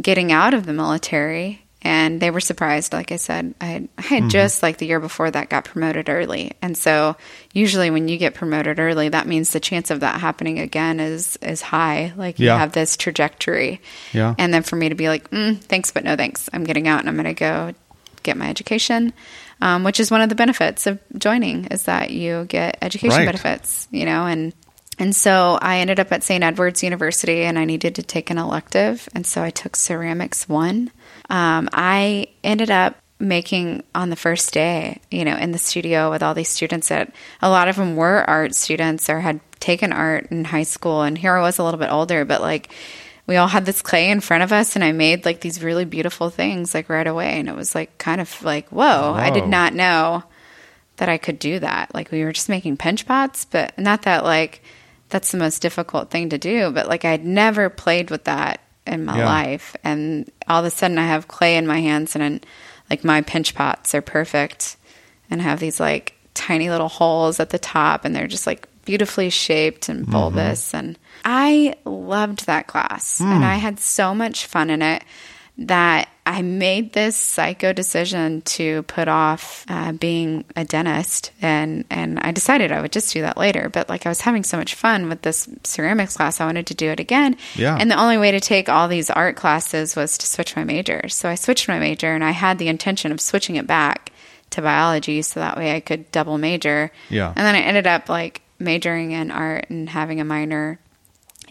getting out of the military and they were surprised. Like I said, I had, I had just like the year before that got promoted early. And so usually when you get promoted early, that means the chance of that happening again is, is high. Like you have this trajectory. Yeah. And then for me to be like, mm, thanks, but no thanks. I'm getting out and I'm going to go get my education. Um, which is one of the benefits of joining is that you get education Right. benefits, you know, and and so I ended up at St. Edward's University and I needed to take an elective. And so I took ceramics one. Um, I ended up making on the first day, you know, in the studio with all these students that a lot of them were art students or had taken art in high school. And here I was a little bit older, but like we all had this clay in front of us and I made like these really beautiful things like right away. And it was like kind of like, whoa, I did not know that I could do that. Like we were just making pinch pots, but not that like that's the most difficult thing to do, but like I'd never played with that in my Yeah. life. And all of a sudden I have clay in my hands and then, like my pinch pots are perfect and have these like tiny little holes at the top and they're just like beautifully shaped and mm-hmm. bulbous. And I loved that class. And hmm. I had so much fun in it that I made this psycho decision to put off uh, being a dentist, and and I decided I would just do that later. But like I was having so much fun with this ceramics class, I wanted to do it again. Yeah. And the only way to take all these art classes was to switch my major. So I switched my major, and I had the intention of switching it back to biology, so that way I could double major. Yeah. And then I ended up like majoring in art and having a minor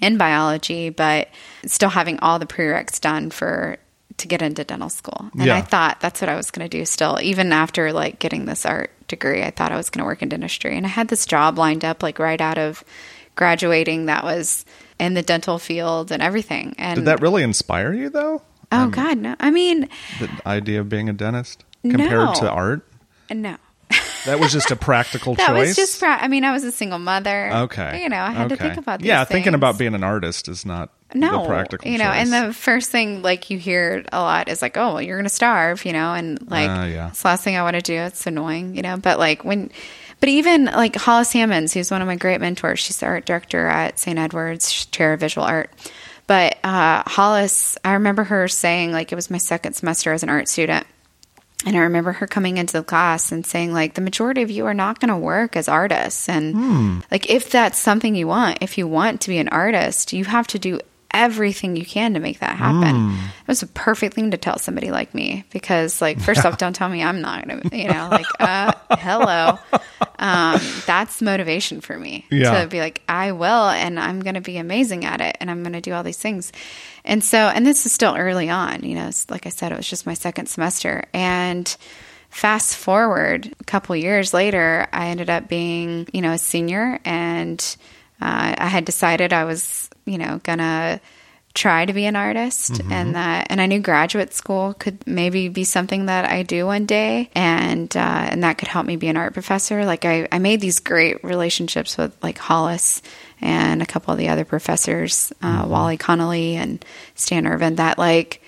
in biology, but still having all the prereqs done for to get into dental school. And Yeah. I thought that's what I was going to do still, even after like getting this art degree. I thought I was going to work in dentistry, and I had this job lined up like right out of graduating that was in the dental field and everything. And Did that really inspire you though? oh um, god, no! I mean, The idea of being a dentist compared No. to art? no. That was just a practical (laughs) That choice. was just. Pra- I mean, I was a single mother. okay. You know, I had to Okay. think about. These Yeah, thinking things. about being an artist is not no the practical you know and the first thing like you hear a lot is like oh well, you're gonna starve you know and like Ah, yeah. it's the last thing i want to do it's annoying you know but like when but even like hollis hammonds who's one of my great mentors she's the art director at st edward's she's chair of visual art but uh, hollis i remember her saying like it was my second semester as an art student And I remember her coming into the class and saying, like, the majority of you are not going to work as artists. And, hmm. like, if that's something you want, if you want to be an artist, you have to do everything you can to make that happen. It was a perfect thing to tell somebody like me because, like, first off, don't tell me I'm not going to, you know, like, uh, hello. Um, that's motivation for me Yeah. to be like, I will, and I'm going to be amazing at it, and I'm going to do all these things. And so, and this is still early on, you know, like I said, it was just my second semester. And fast forward a couple years later, I ended up being, you know, a senior, and uh, I had decided I was, you know, gonna try to be an artist and that and I knew graduate school could maybe be something that I do one day and uh, and that could help me be an art professor. Like I, I made these great relationships with like Hollis and a couple of the other professors uh, Wally Connolly and Stan Irvin that like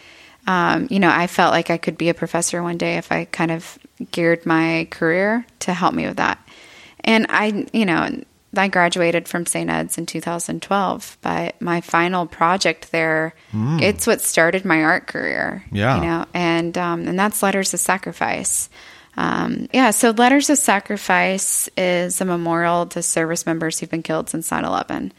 um, you know I felt like I could be a professor one day if I kind of geared my career to help me with that. And I, you know, I graduated from St. Ed's in 2012, but my final project there, it's what started my art career. Yeah. You know, and um, and that's Letters of Sacrifice. Um, yeah, so Letters of Sacrifice is a memorial to service members who've been killed since 9 11.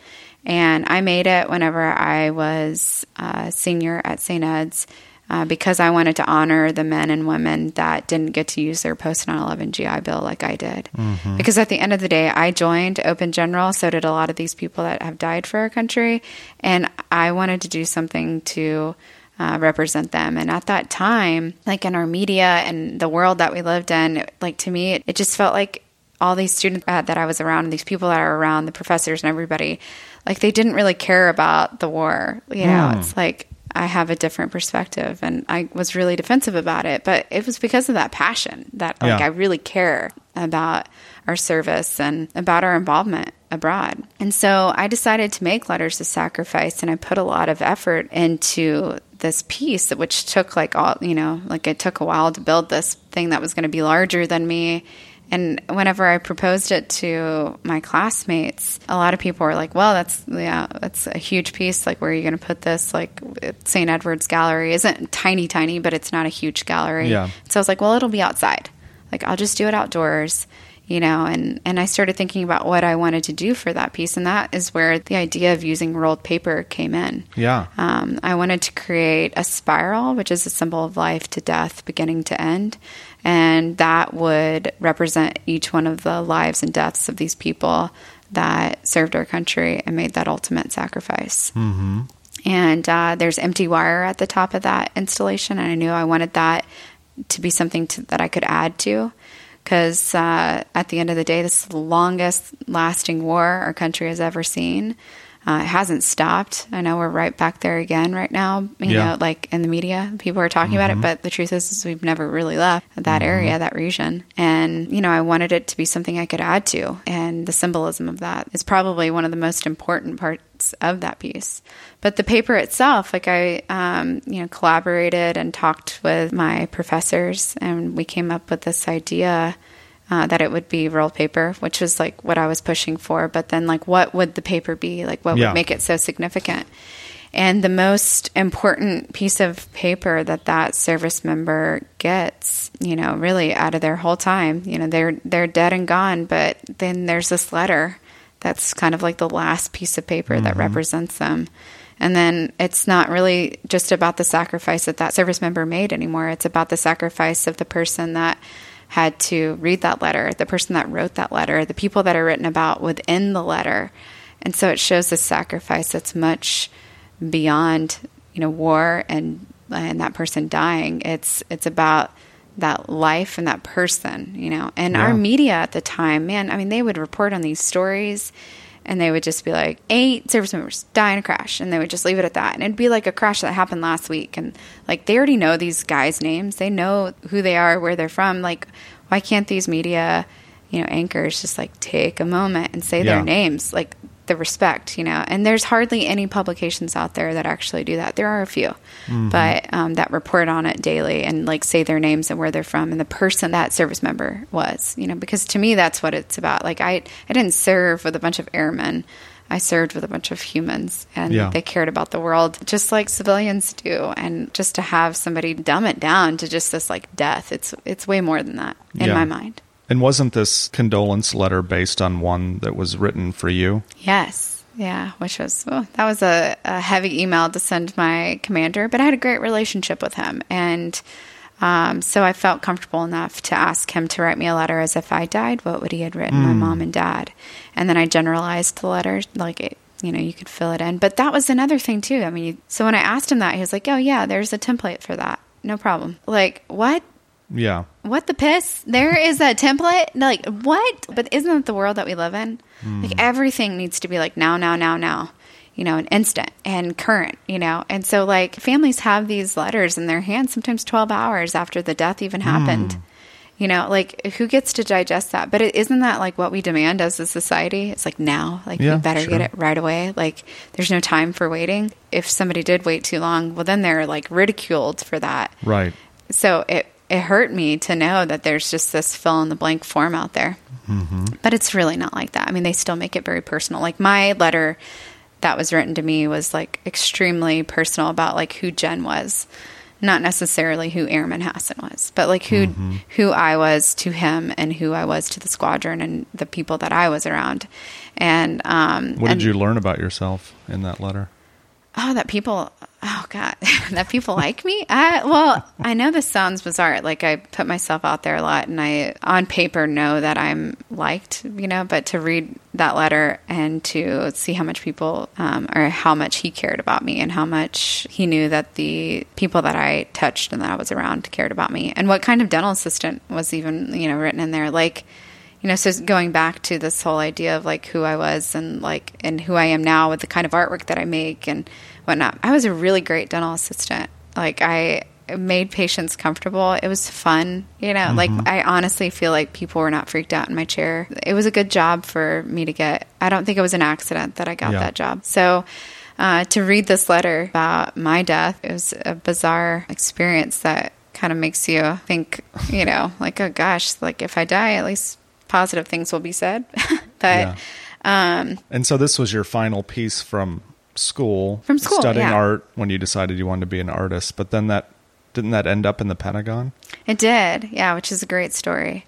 And I made it whenever I was a senior at St. Ed's uh, because I wanted to honor the men and women that didn't get to use their post 9 11 GI Bill like I did. Because at the end of the day, I joined Open General, so did a lot of these people that have died for our country. And I wanted to do something to uh, represent them. And at that time, like in our media and the world that we lived in, like to me, it, it just felt like all these students uh, that I was around, and these people that are around, the professors and everybody, like they didn't really care about the war. You know, it's like I have a different perspective, and I was really defensive about it. But it was because of that passion that like Yeah. I really care about our service and about our involvement abroad. And so I decided to make letters of sacrifice, and I put a lot of effort into this piece, which took like all you know, like it took a while to build this thing that was going to be larger than me. And whenever I proposed it to my classmates, a lot of people were like, "Well, that's yeah, that's a huge piece. Like, where are you going to put this? Like, St. Edward's Gallery isn't tiny, tiny, but it's not a huge gallery. Yeah. So I was like, well, it'll be outside. Like, I'll just do it outdoors, you know. And and I started thinking about what I wanted to do for that piece, and that is where the idea of using rolled paper came in. Yeah. Um, I wanted to create a spiral, which is a symbol of life to death, beginning to end. And that would represent each one of the lives and deaths of these people that served our country and made that ultimate sacrifice. Mm-hmm. And uh, there's empty wire at the top of that installation. And I knew I wanted that to be something to, that I could add to. Because uh, at the end of the day, this is the longest lasting war our country has ever seen. Uh, it hasn't stopped. I know we're right back there again right now. You Yeah. know, like in the media, people are talking about it, but the truth is, is we've never really left that area, that region. And you know, I wanted it to be something I could add to, and the symbolism of that is probably one of the most important parts of that piece. But the paper itself, like I, um, you know, collaborated and talked with my professors, and we came up with this idea uh, that it would be rolled paper, which was like what I was pushing for. But then, like, what would the paper be? Like, what Yeah. would make it so significant? And the most important piece of paper that that service member gets, you know, really out of their whole time, you know, they're they're dead and gone, but then there's this letter that's kind of like the last piece of paper that represents them. And then it's not really just about the sacrifice that that service member made anymore. It's about the sacrifice of the person that had to read that letter, the person that wrote that letter, the people that are written about within the letter. And so it shows a sacrifice that's much beyond, you know, war and and that person dying. It's it's about that life and that person, you know. And Yeah. our media at the time, man, I mean, they would report on these stories and they would just be like, eight service members die in a crash. And they would just leave it at that. And it'd be like a crash that happened last week. And like, they already know these guys' names, they know who they are, where they're from. Like, why can't these media, you know, anchors just like take a moment and say Yeah. their names? Like, the respect, you know, and there's hardly any publications out there that actually do that. There are a few, but um, that report on it daily and like say their names and where they're from and the person that service member was, you know, because to me that's what it's about. Like I, I didn't serve with a bunch of airmen. I served with a bunch of humans and Yeah. they cared about the world just like civilians do. And just to have somebody dumb it down to just this like death, it's it's way more than that in Yeah. my mind. And wasn't this condolence letter based on one that was written for you? Yes. Yeah, which was oh, that was a, a heavy email to send my commander, but I had a great relationship with him, and um, so I felt comfortable enough to ask him to write me a letter as if I died. What would he had written my mom and dad? And then I generalized the letter, like it, you know, you could fill it in. But that was another thing too. I mean, so when I asked him that, he was like, "Oh yeah, there's a template for that, no problem." Like what? Yeah. What the piss? There is a template? Like, what? But isn't that the world that we live in? Hmm. Like, everything needs to be like now, now, now, now, you know, an instant and current, you know? And so, like, families have these letters in their hands sometimes 12 hours after the death even happened. Hmm. You know, like, who gets to digest that? But it, isn't that like what we demand as a society? It's like now, like, Yeah, you better sure. get it right away. Like, there's no time for waiting. If somebody did wait too long, well, then they're like ridiculed for that Right. so it it hurt me to know that there's just this fill in the blank form out there. But it's really not like that. I mean they still make it very personal. Like my letter that was written to me was like extremely personal about like who jen was not necessarily who airman hassan was but like who who i was to him and who i was to the squadron and the people that i was around. And um What and- did you learn about yourself in that letter? Oh that people oh god (laughs) that people like me? I well i know this sounds bizarre. Like i put myself out there a lot and i on paper know that i'm liked you know but to read that letter and to see how much people um, or how much he cared about me and how much he knew that the people that i touched and that i was around cared about me and what kind of dental assistant was even you know written in there. Like you know so going back to this whole idea of like who i was and like and who i am now with the kind of artwork that i make and whatnot i was a really great dental assistant. Like i made patients comfortable. It was fun you know like i honestly feel like people were not freaked out in my chair. It was a good job for me to get. I don't think it was an accident that i got Yeah. that job. So uh, to read this letter about my death it was a bizarre experience that kind of makes you think you know like oh gosh like if i die at least positive things will be said (laughs) but Yeah. and so this was your final piece from school, From school, studying yeah. art when you decided you wanted to be an artist. But then that didn't that end up in the Pentagon? It did, yeah, which is a great story.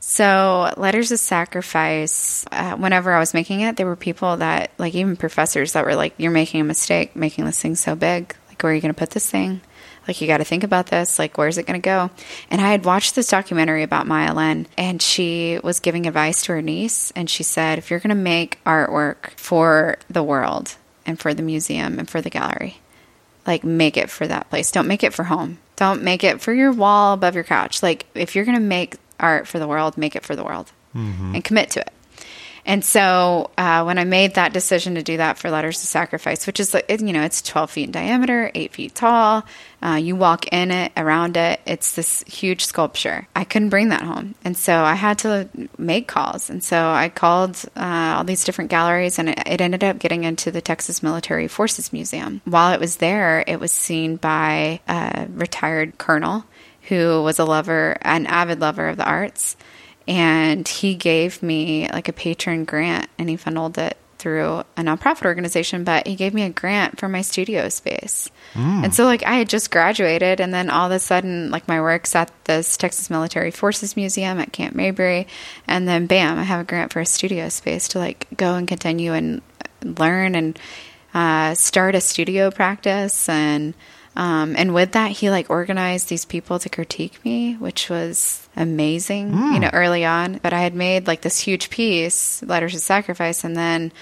So, Letters of Sacrifice, uh, whenever I was making it, there were people that, like, even professors that were like, You're making a mistake making this thing so big. Like, where are you going to put this thing? Like, you got to think about this. Like, where's it going to go? And I had watched this documentary about Maya Lin, and she was giving advice to her niece. And she said, If you're going to make artwork for the world and for the museum and for the gallery, like make it for that place. Don't make it for home. Don't make it for your wall above your couch. Like if you're going to make art for the world, make it for the world mm-hmm. and commit to it. And so uh, when I made that decision to do that for Letters of Sacrifice, which is, you know, it's 12 feet in diameter, 8 feet tall. Uh, you walk in it, around it. It's this huge sculpture. I couldn't bring that home. And so I had to make calls. And so I called uh, all these different galleries, and it, it ended up getting into the Texas Military Forces Museum. While it was there, it was seen by a retired colonel who was a lover, an avid lover of the arts and he gave me like a patron grant and he funneled it through a nonprofit organization but he gave me a grant for my studio space. And so like i had just graduated and then all of a sudden like my work's at this texas military forces museum at camp Mabry and then bam i have a grant for a studio space to like go and continue and learn and uh, start a studio practice and um, and with that he like organized these people to critique me which was amazing you know early on. But i had made like this huge piece letters of sacrifice and then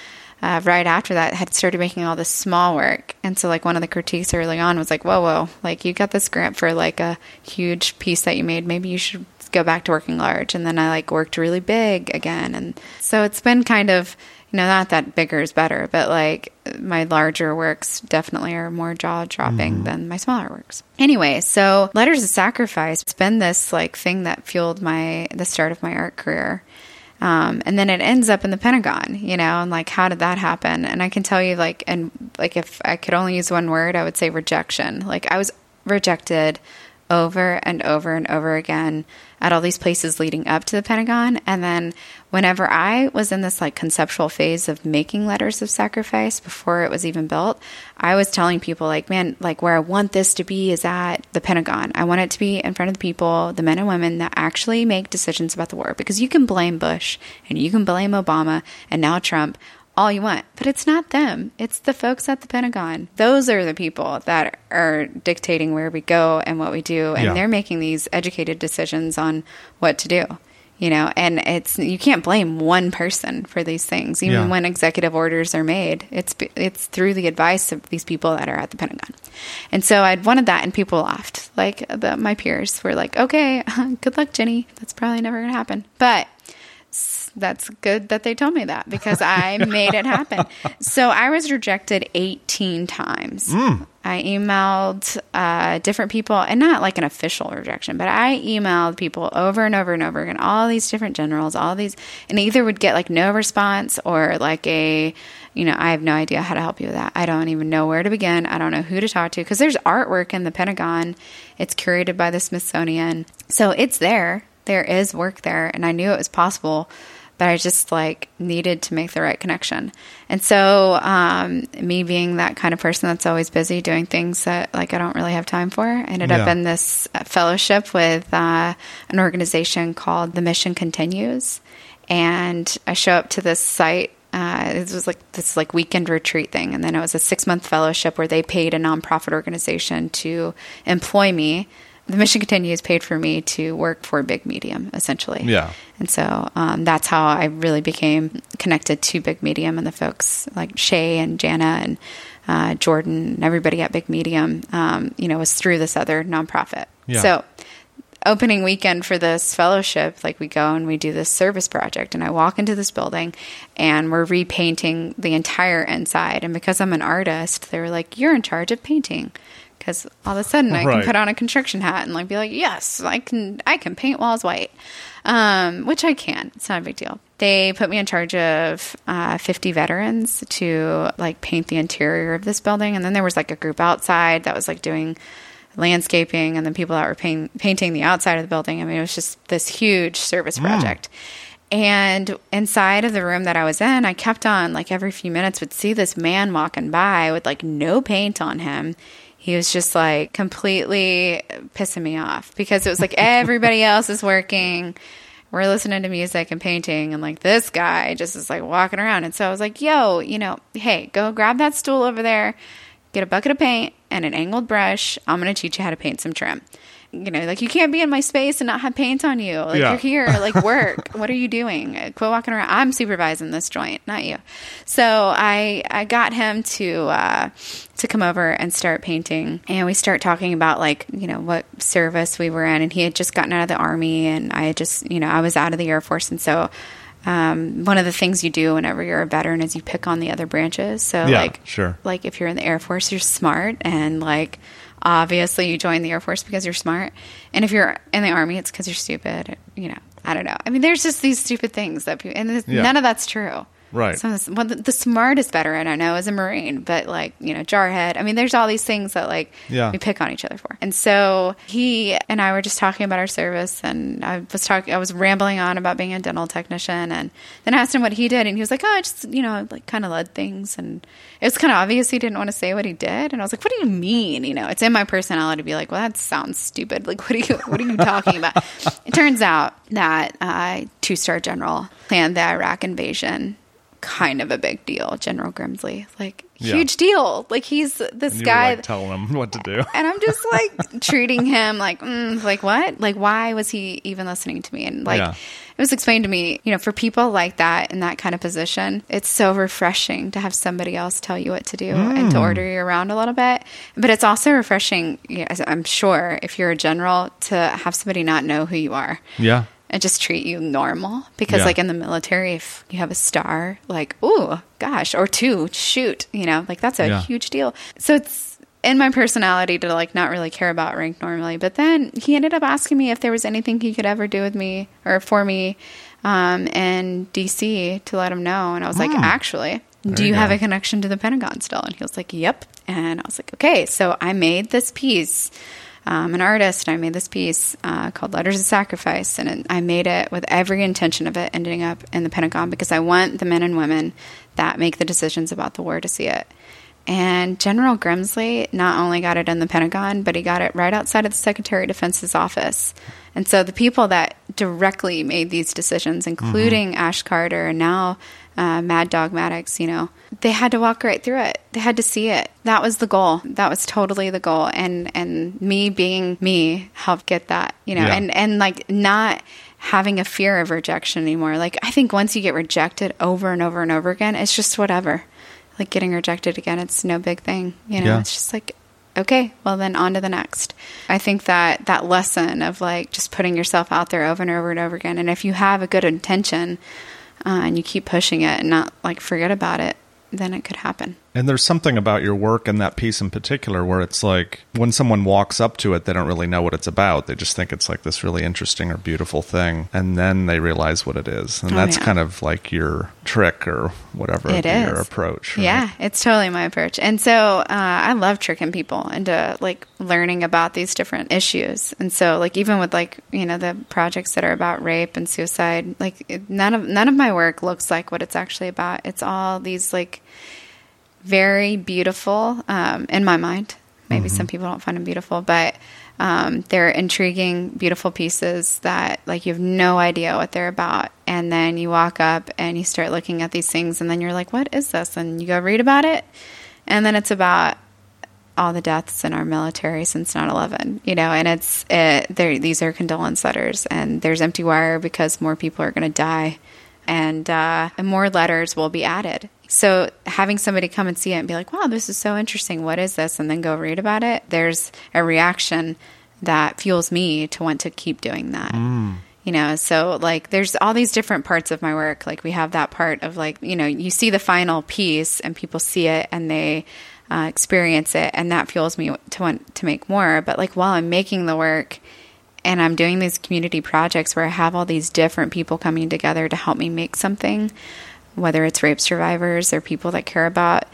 uh, right after that had started making all this small work. And so like one of the critiques early on was like whoa whoa like you got this grant for like a huge piece that you made. Maybe you should go back to working large. And then i like worked really big again. And so it's been kind of you know not that bigger is better but like my larger works definitely are more jaw dropping than my smaller works anyway so letters of sacrifice it's been this like thing that fueled my the start of my art career um, and then it ends up in the Pentagon, you know, and like, how did that happen? And I can tell you, like, and like, if I could only use one word, I would say rejection. Like, I was rejected over and over and over again at all these places leading up to the Pentagon. And then whenever I was in this like conceptual phase of making letters of sacrifice before it was even built, I was telling people like, man, like where I want this to be is at the Pentagon. I want it to be in front of the people, the men and women that actually make decisions about the war because you can blame Bush and you can blame Obama and now Trump all you want, but it's not them. It's the folks at the Pentagon. Those are the people that are dictating where we go and what we do, and Yeah. they're making these educated decisions on what to do. You know, and it's you can't blame one person for these things. Even Yeah. when executive orders are made, it's it's through the advice of these people that are at the Pentagon. And so I'd wanted that, and people laughed. Like the, my peers were like, "Okay, (laughs) good luck, Jenny. That's probably never going to happen." But that's good that they told me that because I (laughs) made it happen. So I was rejected 18 times. Hmm. I emailed uh, different people, and not like an official rejection, but I emailed people over and over and over again, all these different generals, all these, and either would get like no response or like a, you know, I have no idea how to help you with that. I don't even know where to begin. I don't know who to talk to because there's artwork in the Pentagon. It's curated by the Smithsonian. So it's there. There is work there, and I knew it was possible but I just like needed to make the right connection. And so, um, me being that kind of person that's always busy doing things that like I don't really have time for, I ended up in this uh, fellowship with uh, an organization called The Mission Continues, and I show up to this site. Uh, it was like this like weekend retreat thing, and then it was a six month fellowship where they paid a nonprofit organization to employ me. The mission continues paid for me to work for Big Medium, essentially. Yeah. And so um, that's how I really became connected to Big Medium and the folks like Shay and Jana and uh, Jordan and everybody at Big Medium, um, you know, was through this other nonprofit. Yeah. So opening weekend for this fellowship, like we go and we do this service project, and I walk into this building and we're repainting the entire inside. And because I'm an artist, they were like, "You're in charge of painting." Because all of a sudden I Right. can put on a construction hat and like be like, "Yes, I can. I can paint walls white," um, which I can. It's not a big deal. They put me in charge of uh, 50 veterans to like paint the interior of this building, and then there was like a group outside that was like doing landscaping and then people that were paint, painting the outside of the building. I mean, it was just this huge service project. And inside of the room that I was in, I kept on like every few minutes would see this man walking by with like no paint on him. He was just like completely pissing me off because it was like everybody else is working. We're listening to music and painting, and like this guy just is like walking around. And so I was like, yo, you know, hey, go grab that stool over there, get a bucket of paint and an angled brush. I'm going to teach you how to paint some trim. You know, like you can't be in my space and not have paint on you. Like Yeah. you're here, like (laughs) work. what are you doing? Uh, Quit walking around. I'm supervising this joint, not you. So I I got him to uh, to come over and start painting, and we start talking about like you know what service we were in, and he had just gotten out of the army, and I had just you know I was out of the Air Force, and so. Um, one of the things you do whenever you're a veteran is you pick on the other branches. So, Yeah, like, sure. like if you're in the Air Force, you're smart, and like obviously you join the Air Force because you're smart, and if you're in the Army, it's because you're stupid. You know, I don't know. I mean, there's just these stupid things that people, and this, Yeah. none of that's true. Right. Some well, the, the smartest veteran I know is a Marine, but like you know, jarhead. I mean, there's all these things that like Yeah. we pick on each other for. And so he and I were just talking about our service, and I was talking, I was rambling on about being a dental technician, and then I asked him what he did, and he was like, "Oh, I just you know, like kind of led things," and it was kind of obvious he didn't want to say what he did, and I was like, "What do you mean? You know, it's in my personality to be like, well, that sounds stupid. Like, what are you, what are you talking about?" (laughs) it turns out that uh, two star general planned the Iraq invasion. Kind of a big deal, General Grimsley. Like, Yeah. huge deal. Like, he's this You were, guy like telling them what to do. (laughs) and I'm just like (laughs) treating him like, mm, like what? Like, why was he even listening to me? And like, Yeah. it was explained to me, you know, for people like that in that kind of position, it's so refreshing to have somebody else tell you what to do and Mm. to order you around a little bit. But it's also refreshing, yes, I'm sure, if you're a general, to have somebody not know who you are Yeah. And just treat you normal? Because Yeah. like in the military if you have a star like oh gosh or two shoot you know like that's a Yeah. huge deal. So it's in my personality to like not really care about rank normally. But then he ended up asking me if there was anything he could ever do with me or for me um, in dc to let him know. And i was like actually do Hmm. you you have a connection to the pentagon still? And he was like yep. And i was like okay so i made this piece um, an artist. I made this piece uh, called Letters of Sacrifice, and it, I made it with every intention of it ending up in the Pentagon because I want the men and women that make the decisions about the war to see it. And General Grimsley not only got it in the Pentagon, but he got it right outside of the Secretary of Defense's office. And so the people that directly made these decisions, including mm-hmm. Ash Carter and now uh, Mad Dog Mattis, you know, they had to walk right through it. They had to see it. That was the goal. That was totally the goal. And and me being me helped get that, you know, yeah. and and like not having a fear of rejection anymore. Like I think once you get rejected over and over and over again, it's just whatever like getting rejected again, it's no big thing. You know, yeah. it's just like, okay, well then on to the next. I think that that lesson of like just putting yourself out there over and over and over again. And if you have a good intention uh, and you keep pushing it and not like forget about it, then it could happen. And there's something about your work and that piece in particular where it's like when someone walks up to it, they don't really know what it's about. They just think it's like this really interesting or beautiful thing. And then they realize what it is. And oh, that's yeah. kind of like your trick or whatever, it is. your approach. Right? Yeah, it's totally my approach. And so uh, I love tricking people into like learning about these different issues. And so, like, even with like, you know, the projects that are about rape and suicide, like, none of, none of my work looks like what it's actually about. It's all these like, very beautiful um, in my mind. Maybe mm-hmm. some people don't find them beautiful, but um, they're intriguing, beautiful pieces that like you have no idea what they're about. And then you walk up and you start looking at these things, and then you're like, "What is this?" And you go read about it, and then it's about all the deaths in our military since 9-11 you know and it's it, these are condolence letters and there's empty wire because more people are going to die and, uh, and more letters will be added so having somebody come and see it and be like, wow, this is so interesting. What is this? And then go read about it, there's a reaction that fuels me to want to keep doing that. Mm. You know, so like there's all these different parts of my work. Like we have that part of like, you know, you see the final piece and people see it and they uh, experience it and that fuels me to want to make more. But like while I'm making the work, and I'm doing these community projects where I have all these different people coming together to help me make something whether it's rape survivors or people that care about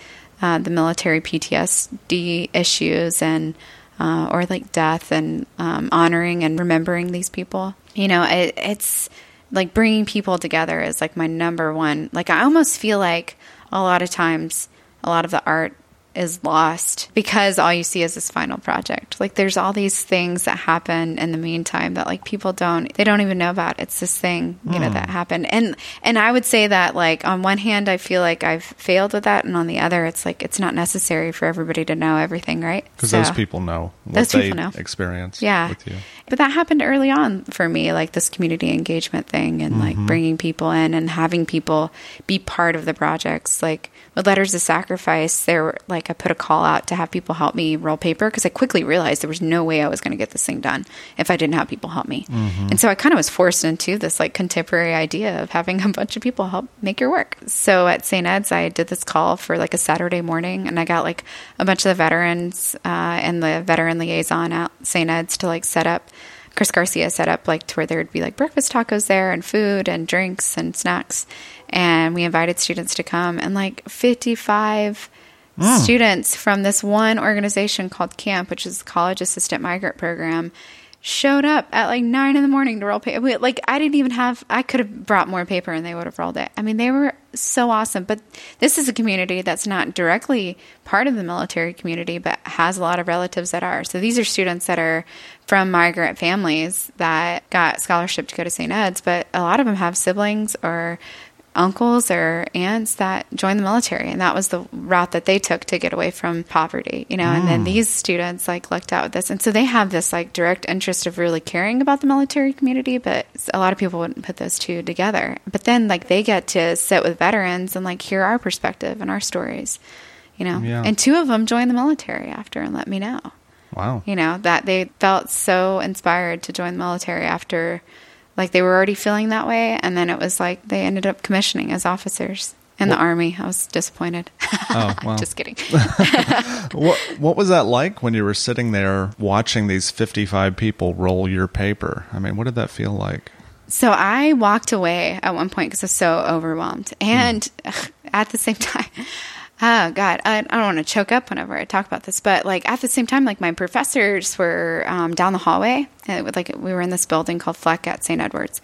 uh, the military PTSD issues and uh, or like death and um, honoring and remembering these people. You know, it, it's like bringing people together is like my number one. Like I almost feel like a lot of times a lot of the art is lost because all you see is this final project. Like there's all these things that happen in the meantime that like people don't they don't even know about. It's this thing, you mm. know, that hmm. happened. And and I would say that like on one hand I feel like I've failed with that and on the other it's like it's not necessary for everybody to know everything, right? Because so, those people know what those people know. experience yeah. with you. But that happened early on for me, like this community engagement thing and mm-hmm. like bringing people in and having people be part of the projects. Like with Letters of Sacrifice, there were like I put a call out to have people help me roll paper because I quickly realized there was no way I was going to get this thing done if I didn't have people help me. Mm-hmm. And so I kind of was forced into this like contemporary idea of having a (laughs) bunch of people help make your work. So at St. Ed's, I did this call for like a Saturday morning, and I got like a bunch of the veterans uh, and the veteran liaison at St. Ed's to like set up. Chris Garcia set up like to where there would be like breakfast tacos there and food and drinks and snacks and we invited students to come and like 55 mm. students from this one organization called camp which is the college assistant migrant program showed up at like nine in the morning to roll paper. Like I didn't even have. I could have brought more paper and they would have rolled it. I mean, they were so awesome. But this is a community that's not directly part of the military community, but has a lot of relatives that are. So these are students that are from migrant families that got scholarship to go to St. Ed's, but a lot of them have siblings or uncles or aunts that joined the military and that was the route that they took to get away from poverty you know mm. and then mm. these students like looked out with this and so they have this like direct interest of really caring about the military community but a lot of people wouldn't put those two together but then like they get to sit with veterans and like hear our perspective and our stories you know yeah. and two of them joined the military after and let me know wow you know that they felt so inspired to join the military after like they were already feeling that way and then it was like they ended up commissioning as officers in the army. I was disappointed. (laughs) Oh well just kidding. (laughs) What, what was that like when you were sitting there watching these 55 people roll your paper? I mean what did that feel like? So i walked away at one point because i was so overwhelmed and mm. (laughs) at the same time Oh God, I, I don't want to choke up whenever I talk about this, but like at the same time, like my professors were um, down the hallway. It, like we were in this building called Fleck at St. Edwards,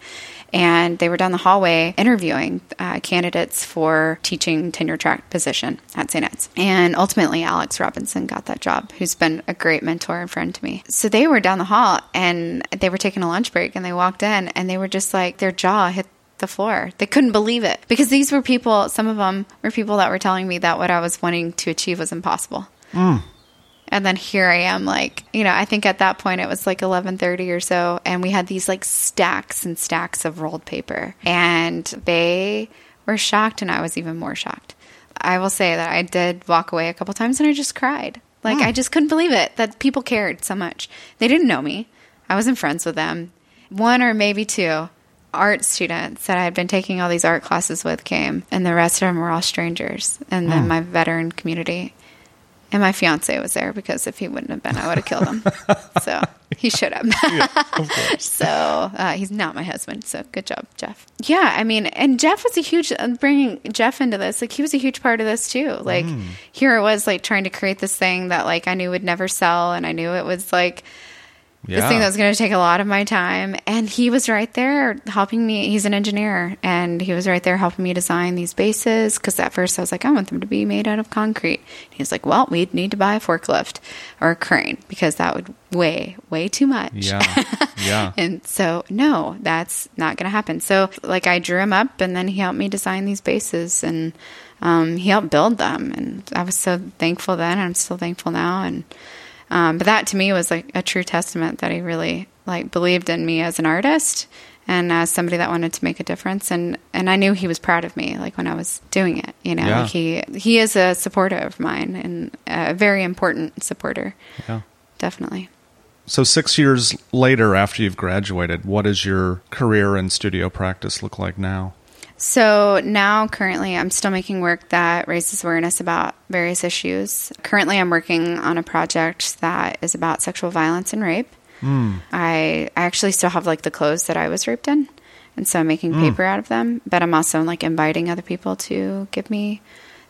and they were down the hallway interviewing uh, candidates for teaching tenure track position at St. Ed's. And ultimately, Alex Robinson got that job, who's been a great mentor and friend to me. So they were down the hall, and they were taking a lunch break, and they walked in, and they were just like their jaw hit the floor. They couldn't believe it because these were people, some of them were people that were telling me that what I was wanting to achieve was impossible. Mm. And then here I am like, you know, I think at that point it was like 11:30 or so and we had these like stacks and stacks of rolled paper and they were shocked and I was even more shocked. I will say that I did walk away a couple times and I just cried. Like Hmm. I just couldn't believe it that people cared so much. They didn't know me. I wasn't friends with them. One or maybe two art students that I had been taking all these art classes with came, and the rest of them were all strangers. And then my veteran community. And my fiance was there because if he wouldn't have been, I would have killed him. (laughs) so he showed up. (laughs) so uh, he's not my husband. So good job, Jeff. Yeah, I mean, and Jeff was a huge bringing Jeff into this. Like he was a huge part of this too. Like here it was, like trying to create this thing that like I knew would never sell, and I knew it was like Yeah. this thing that was going to take a lot of my time. And he was right there helping me. He's an engineer, and he was right there helping me design these bases. Because at first I was like, I want them to be made out of concrete. He was like, Well, we'd need to buy a forklift or a crane because that would weigh way too much. yeah. (laughs) Yeah. And so, no, that's not going to happen. So, like, I drew him up, and then he helped me design these bases, and um, he helped build them. And I was so thankful then, and I'm still thankful now. And um, but that to me was like a true testament that he really like believed in me as an artist and as somebody that wanted to make a difference. And and I knew he was proud of me, like when I was doing it. You know, Yeah. like he he is a supporter of mine and a very important supporter, yeah. definitely. So, six years later, after you've graduated, what does your career in studio practice look like now? So now, currently, I'm still making work that raises awareness about various issues. Currently, I'm working on a project that is about sexual violence and rape. Hmm. I, I actually still have like the clothes that I was raped in, and so I'm making hmm. paper out of them. But I'm also like inviting other people to give me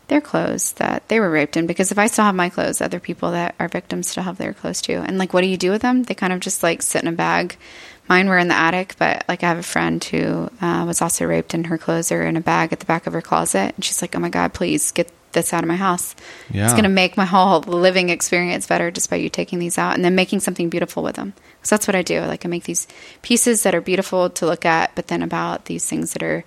their clothes that they were raped in because if I still have my clothes, other people that are victims still have their clothes too. And like, what do you do with them? They kind of just like sit in a bag. Mine were in the attic, but like I have a friend who uh, was also raped, and her clothes are in a bag at the back of her closet. And she's like, "Oh my god, please get this out of my house. Yeah. It's going to make my whole living experience better just by you taking these out and then making something beautiful with them." So that's what I do. Like I make these pieces that are beautiful to look at, but then about these things that are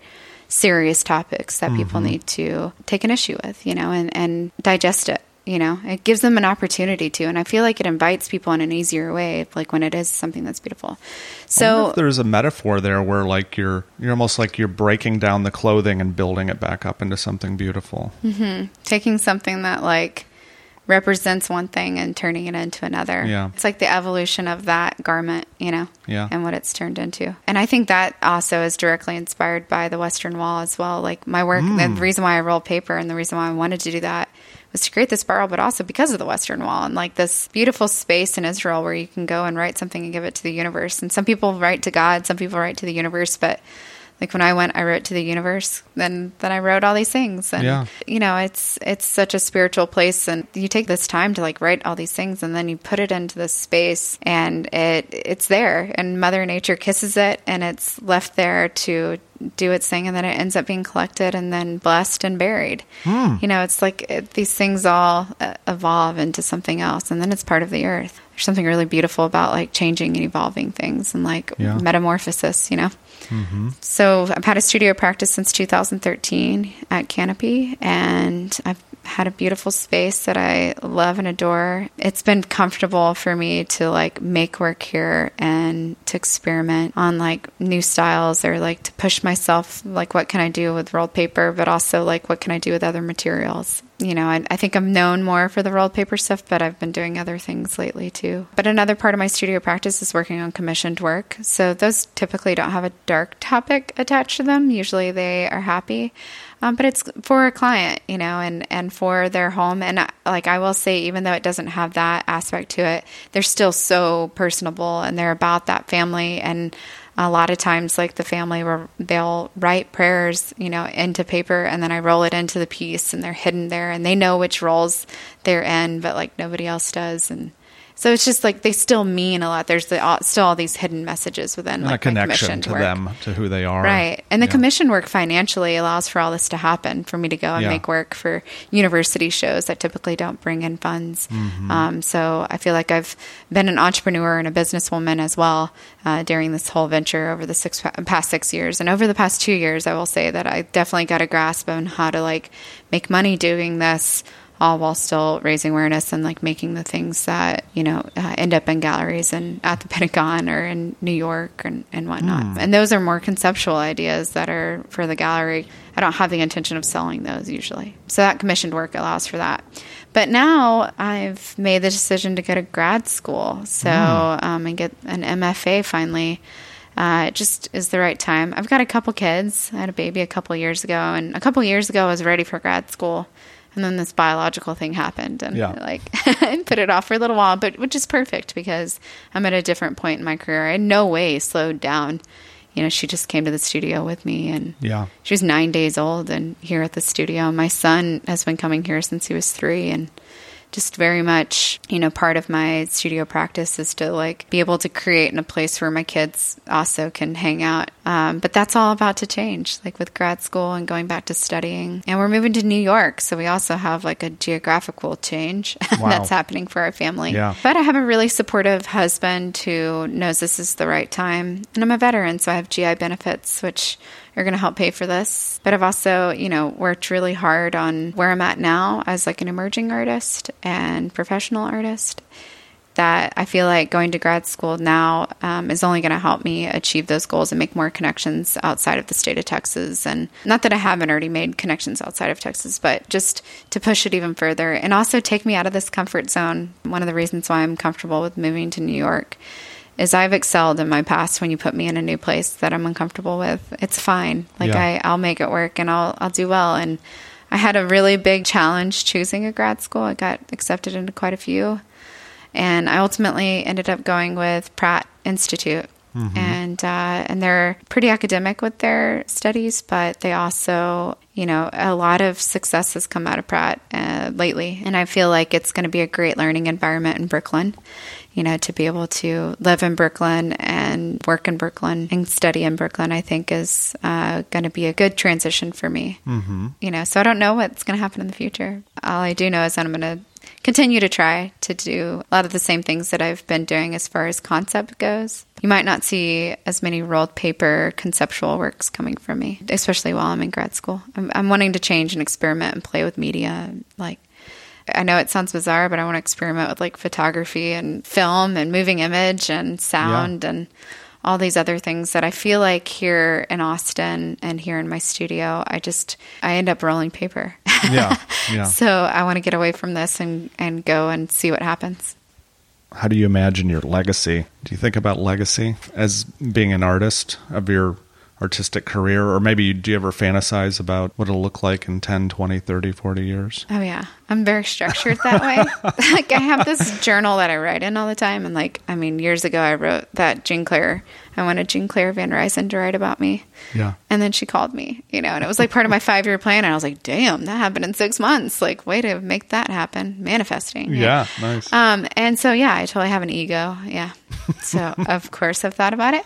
serious topics that people need to take an issue with, you know, and, and digest it. You know, it gives them an opportunity to, and I feel like it invites people in an easier way, like when it is something that's beautiful. So if there's a metaphor there where like you're you're almost like you're breaking down the clothing and building it back up into something beautiful. mm-hmm. taking something that like represents one thing and turning it into another. Yeah. It's like the evolution of that garment, you know, Yeah. and what it's turned into. And I think that also is directly inspired by the Western Wall as well. Like my work, Mm. the reason why I roll paper and the reason why I wanted to do that was to create this spiral, but also because of the Western Wall and like this beautiful space in Israel where you can go and write something and give it to the universe. And some people write to God, some people write to the universe, but like when I went, I wrote to the universe. Then, then I wrote all these things, and Yeah. you know, it's it's such a spiritual place, and you take this time to like write all these things, and then you put it into this space, and it it's there, and Mother Nature kisses it, and it's left there to do its thing, and then it ends up being collected and then blessed and buried. You know, it's like it, these things all uh, evolve into something else, and then it's part of the earth. There's something really beautiful about like changing and evolving things, and like Yeah. metamorphosis. You know. So I've had a studio practice since 2013 at Canopy, and I've had a beautiful space that I love and adore. It's been comfortable for me to like make work here and to experiment on like new styles or like to push myself. Like, what can I do with rolled paper, but also like what can I do with other materials? You know, I, I think I'm known more for the rolled paper stuff, but I've been doing other things lately too. But another part of my studio practice is working on commissioned work. So those typically don't have a dark topic attached to them. Usually they are happy. Um, but it's for a client, you know, and, and for their home. And uh, like I will say, even though it doesn't have that aspect to it, they're still so personable and they're about that family. And a lot of times like the family will they'll write prayers you know into paper and then i roll it into the piece and they're hidden there and they know which roles they're in but like nobody else does and so it's just like they still mean a lot. There's the, all, still all these hidden messages within And like a connection to work. them, to who they are. Right. And the Yeah. commission work financially allows for all this to happen for me to go and Yeah. make work for university shows that typically don't bring in funds. Mm-hmm. Um, so I feel like I've been an entrepreneur and a businesswoman as well uh, during this whole venture over the six past six years. And over the past two years, I will say that I definitely got a grasp on how to like make money doing this all while still raising awareness and like making the things that you know uh, end up in galleries and at the (laughs) Pentagon or in New York and, and whatnot. And those are more conceptual ideas that are for the gallery. I don't have the intention of selling those usually. So that commissioned work allows for that. But now I've made the decision to go to grad school, so um, and get an MFA finally. Uh, it just is the right time. I've got a couple kids. I had a baby a couple years ago, and a couple years ago I was ready for grad school, and then this biological thing happened, and Yeah. like (laughs) put it off for a little while, but which is perfect because I'm at a different point in my career. I in no way slowed down. You know, she just came to the studio with me, and Yeah. she was nine days old and here at the studio. My son has been coming here since he was three and just very much, you know, part of my studio practice is to like be able to create in a place where my kids also can hang out. Um, but that's all about to change, like with grad school and going back to studying. And we're moving to New York. So we also have like a geographical change (laughs) Wow. that's happening for our family. Yeah. But I have a really supportive husband who knows this is the right time. And I'm a veteran, so I have GI benefits, which are going to help pay for this. But I've also, you know, worked really hard on where I'm at now as like an emerging artist and professional artist. That I feel like going to grad school now um, is only going to help me achieve those goals and make more connections outside of the state of Texas. And not that I haven't already made connections outside of Texas, but just to push it even further and also take me out of this comfort zone. One of the reasons why I'm comfortable with moving to New York is I've excelled in my past when you put me in a new place that I'm uncomfortable with. It's fine. Like Yeah. I, I'll make it work and I'll I'll do well. And I had a really big challenge choosing a grad school. I got accepted into quite a few. And I ultimately ended up going with Pratt Institute. And uh, and they're pretty academic with their studies, but they also, you know, a lot of success has come out of Pratt uh, lately, and I feel like it's going to be a great learning environment in Brooklyn you know, to be able to live in Brooklyn and work in Brooklyn and study in Brooklyn, I think is uh, going to be a good transition for me. Mm-hmm. You know, so I don't know what's going to happen in the future. All I do know is that I'm going to continue to try to do a lot of the same things that I've been doing as far as concept goes. You might not see as many rolled paper conceptual works coming from me, especially while I'm in grad school. I'm, I'm wanting to change and experiment and play with media, like I know it sounds bizarre, but I want to experiment with like photography and film and moving image and sound and all these other things that I feel like here in Austin and here in my studio, I just I end up rolling paper. Yeah. (laughs) Yeah. so I want to get away from this and and go and see what happens. How do you imagine your legacy? Do you think about legacy as being an artist of your artistic career? Or maybe do you ever fantasize about what it'll look like in 10, 20, 30, 40 years? Oh yeah, I'm very structured that way. (laughs) (laughs) like I have this journal that I write in all the time, and like I mean, years ago I wrote that Jeanne Claire. I wanted Jeanne Claire Van Ryzin to write about me. Yeah. And then she called me, you know, and it was like part of my five year plan. And I was like, damn, that happened in six months. Like, way to make that happen. Manifesting. Yeah. Nice. Um, and so, yeah, I totally have an ego. Yeah. So, (laughs) of course, I've thought about it.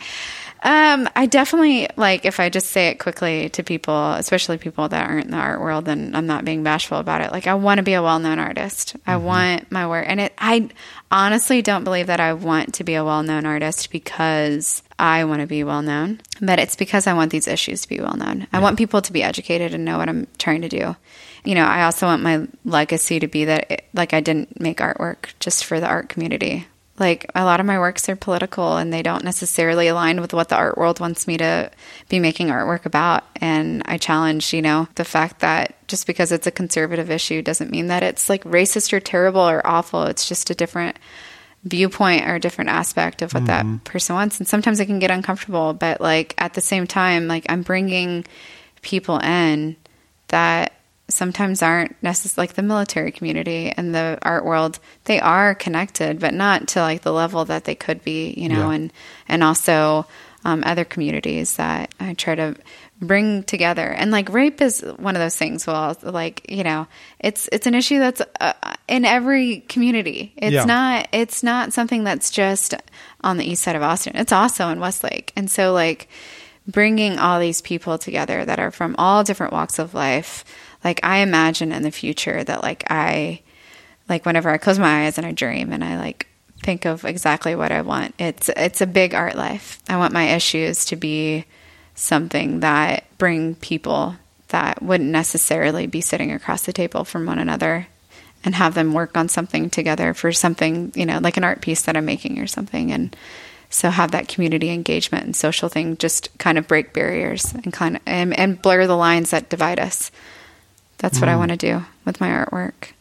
Um, I definitely like if I just say it quickly to people, especially people that aren't in the art world, and I'm not being bashful about it. Like, I want to be a well known artist. I want my work, and it. I honestly don't believe that I want to be a well known artist because I want to be well known, but it's because I want these issues to be well known. I want people to be educated and know what I'm trying to do. You know, I also want my legacy to be that, it, like, I didn't make artwork just for the art community. Like, a lot of my works are political and they don't necessarily align with what the art world wants me to be making artwork about. And I challenge, you know, the fact that just because it's a conservative issue doesn't mean that it's like racist or terrible or awful. It's just a different viewpoint or a different aspect of what that mm-hmm. person wants. And sometimes it can get uncomfortable, but like at the same time, like I'm bringing people in that sometimes aren't necessarily like the military community and the art world they are connected but not to like the level that they could be you know Yeah. and and also um, other communities that I try to bring together. And like rape is one of those things. Well, like you know, it's it's an issue that's uh, in every community. It's Yeah. not it's not something that's just on the east side of Austin. It's also in Westlake. And so like bringing all these people together that are from all different walks of life. Like I imagine in the future that like I like whenever I close my eyes and I dream and I like think of exactly what I want. It's it's a big art life. I want my issues to be something that bring people that wouldn't necessarily be sitting across the table from one another and have them work on something together for something, you know, like an art piece that I'm making or something and so have that community engagement and social thing just kind of break barriers and kind of and, and blur the lines that divide us. That's what I want to do with my artwork.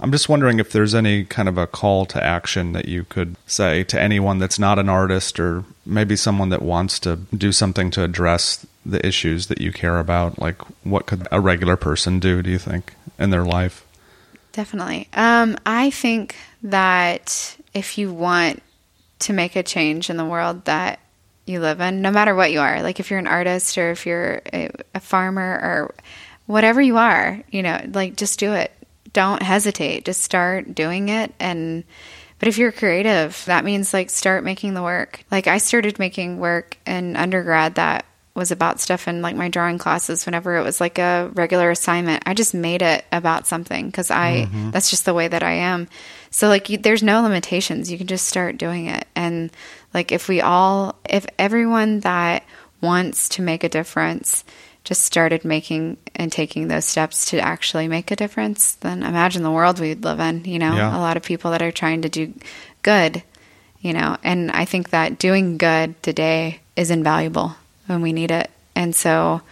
I'm just wondering if there's any kind of a call to action that you could say to anyone that's not an artist or maybe someone that wants to do something to address the issues that you care about. Like, what could a regular person do, do you think, in their life? Definitely. Um, I think that if you want to make a change in the world that you live in, no matter what you are, like if you're an artist or if you're a, a farmer or whatever you are, you know, like just do it. Don't hesitate. Just start doing it. And, but if you're creative, that means like start making the work. Like I started making work in undergrad that was about stuff in like my drawing classes whenever it was like a regular assignment i just made it about something because i mm-hmm. that's just the way that i am so like you, there's no limitations you can just start doing it and like if we all if everyone that wants to make a difference just started making and taking those steps to actually make a difference then imagine the world we'd live in you know Yeah. a lot of people that are trying to do good you know and i think that doing good today is invaluable when we need it and so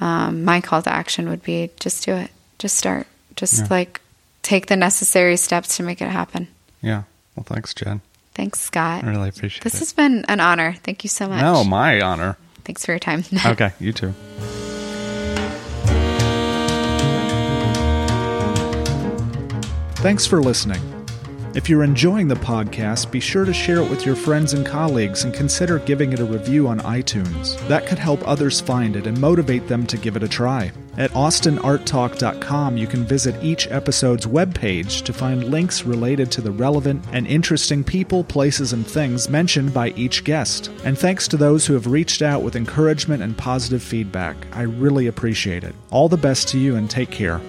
um, my call to action would be just do it just start just Yeah. like take the necessary steps to make it happen Yeah. Well, thanks, Jen. thanks scott I really appreciate this it. This has been an honor thank you so much no, my honor. thanks for your time (laughs) Okay, you too. Thanks for listening. If you're enjoying the podcast, be sure to share it with your friends and colleagues and consider giving it a review on iTunes. That could help others find it and motivate them to give it a try. At austinarttalk.com, you can visit each episode's webpage to find links related to the relevant and interesting people, places, and things mentioned by each guest. And thanks to those who have reached out with encouragement and positive feedback. I really appreciate it. All the best to you and take care.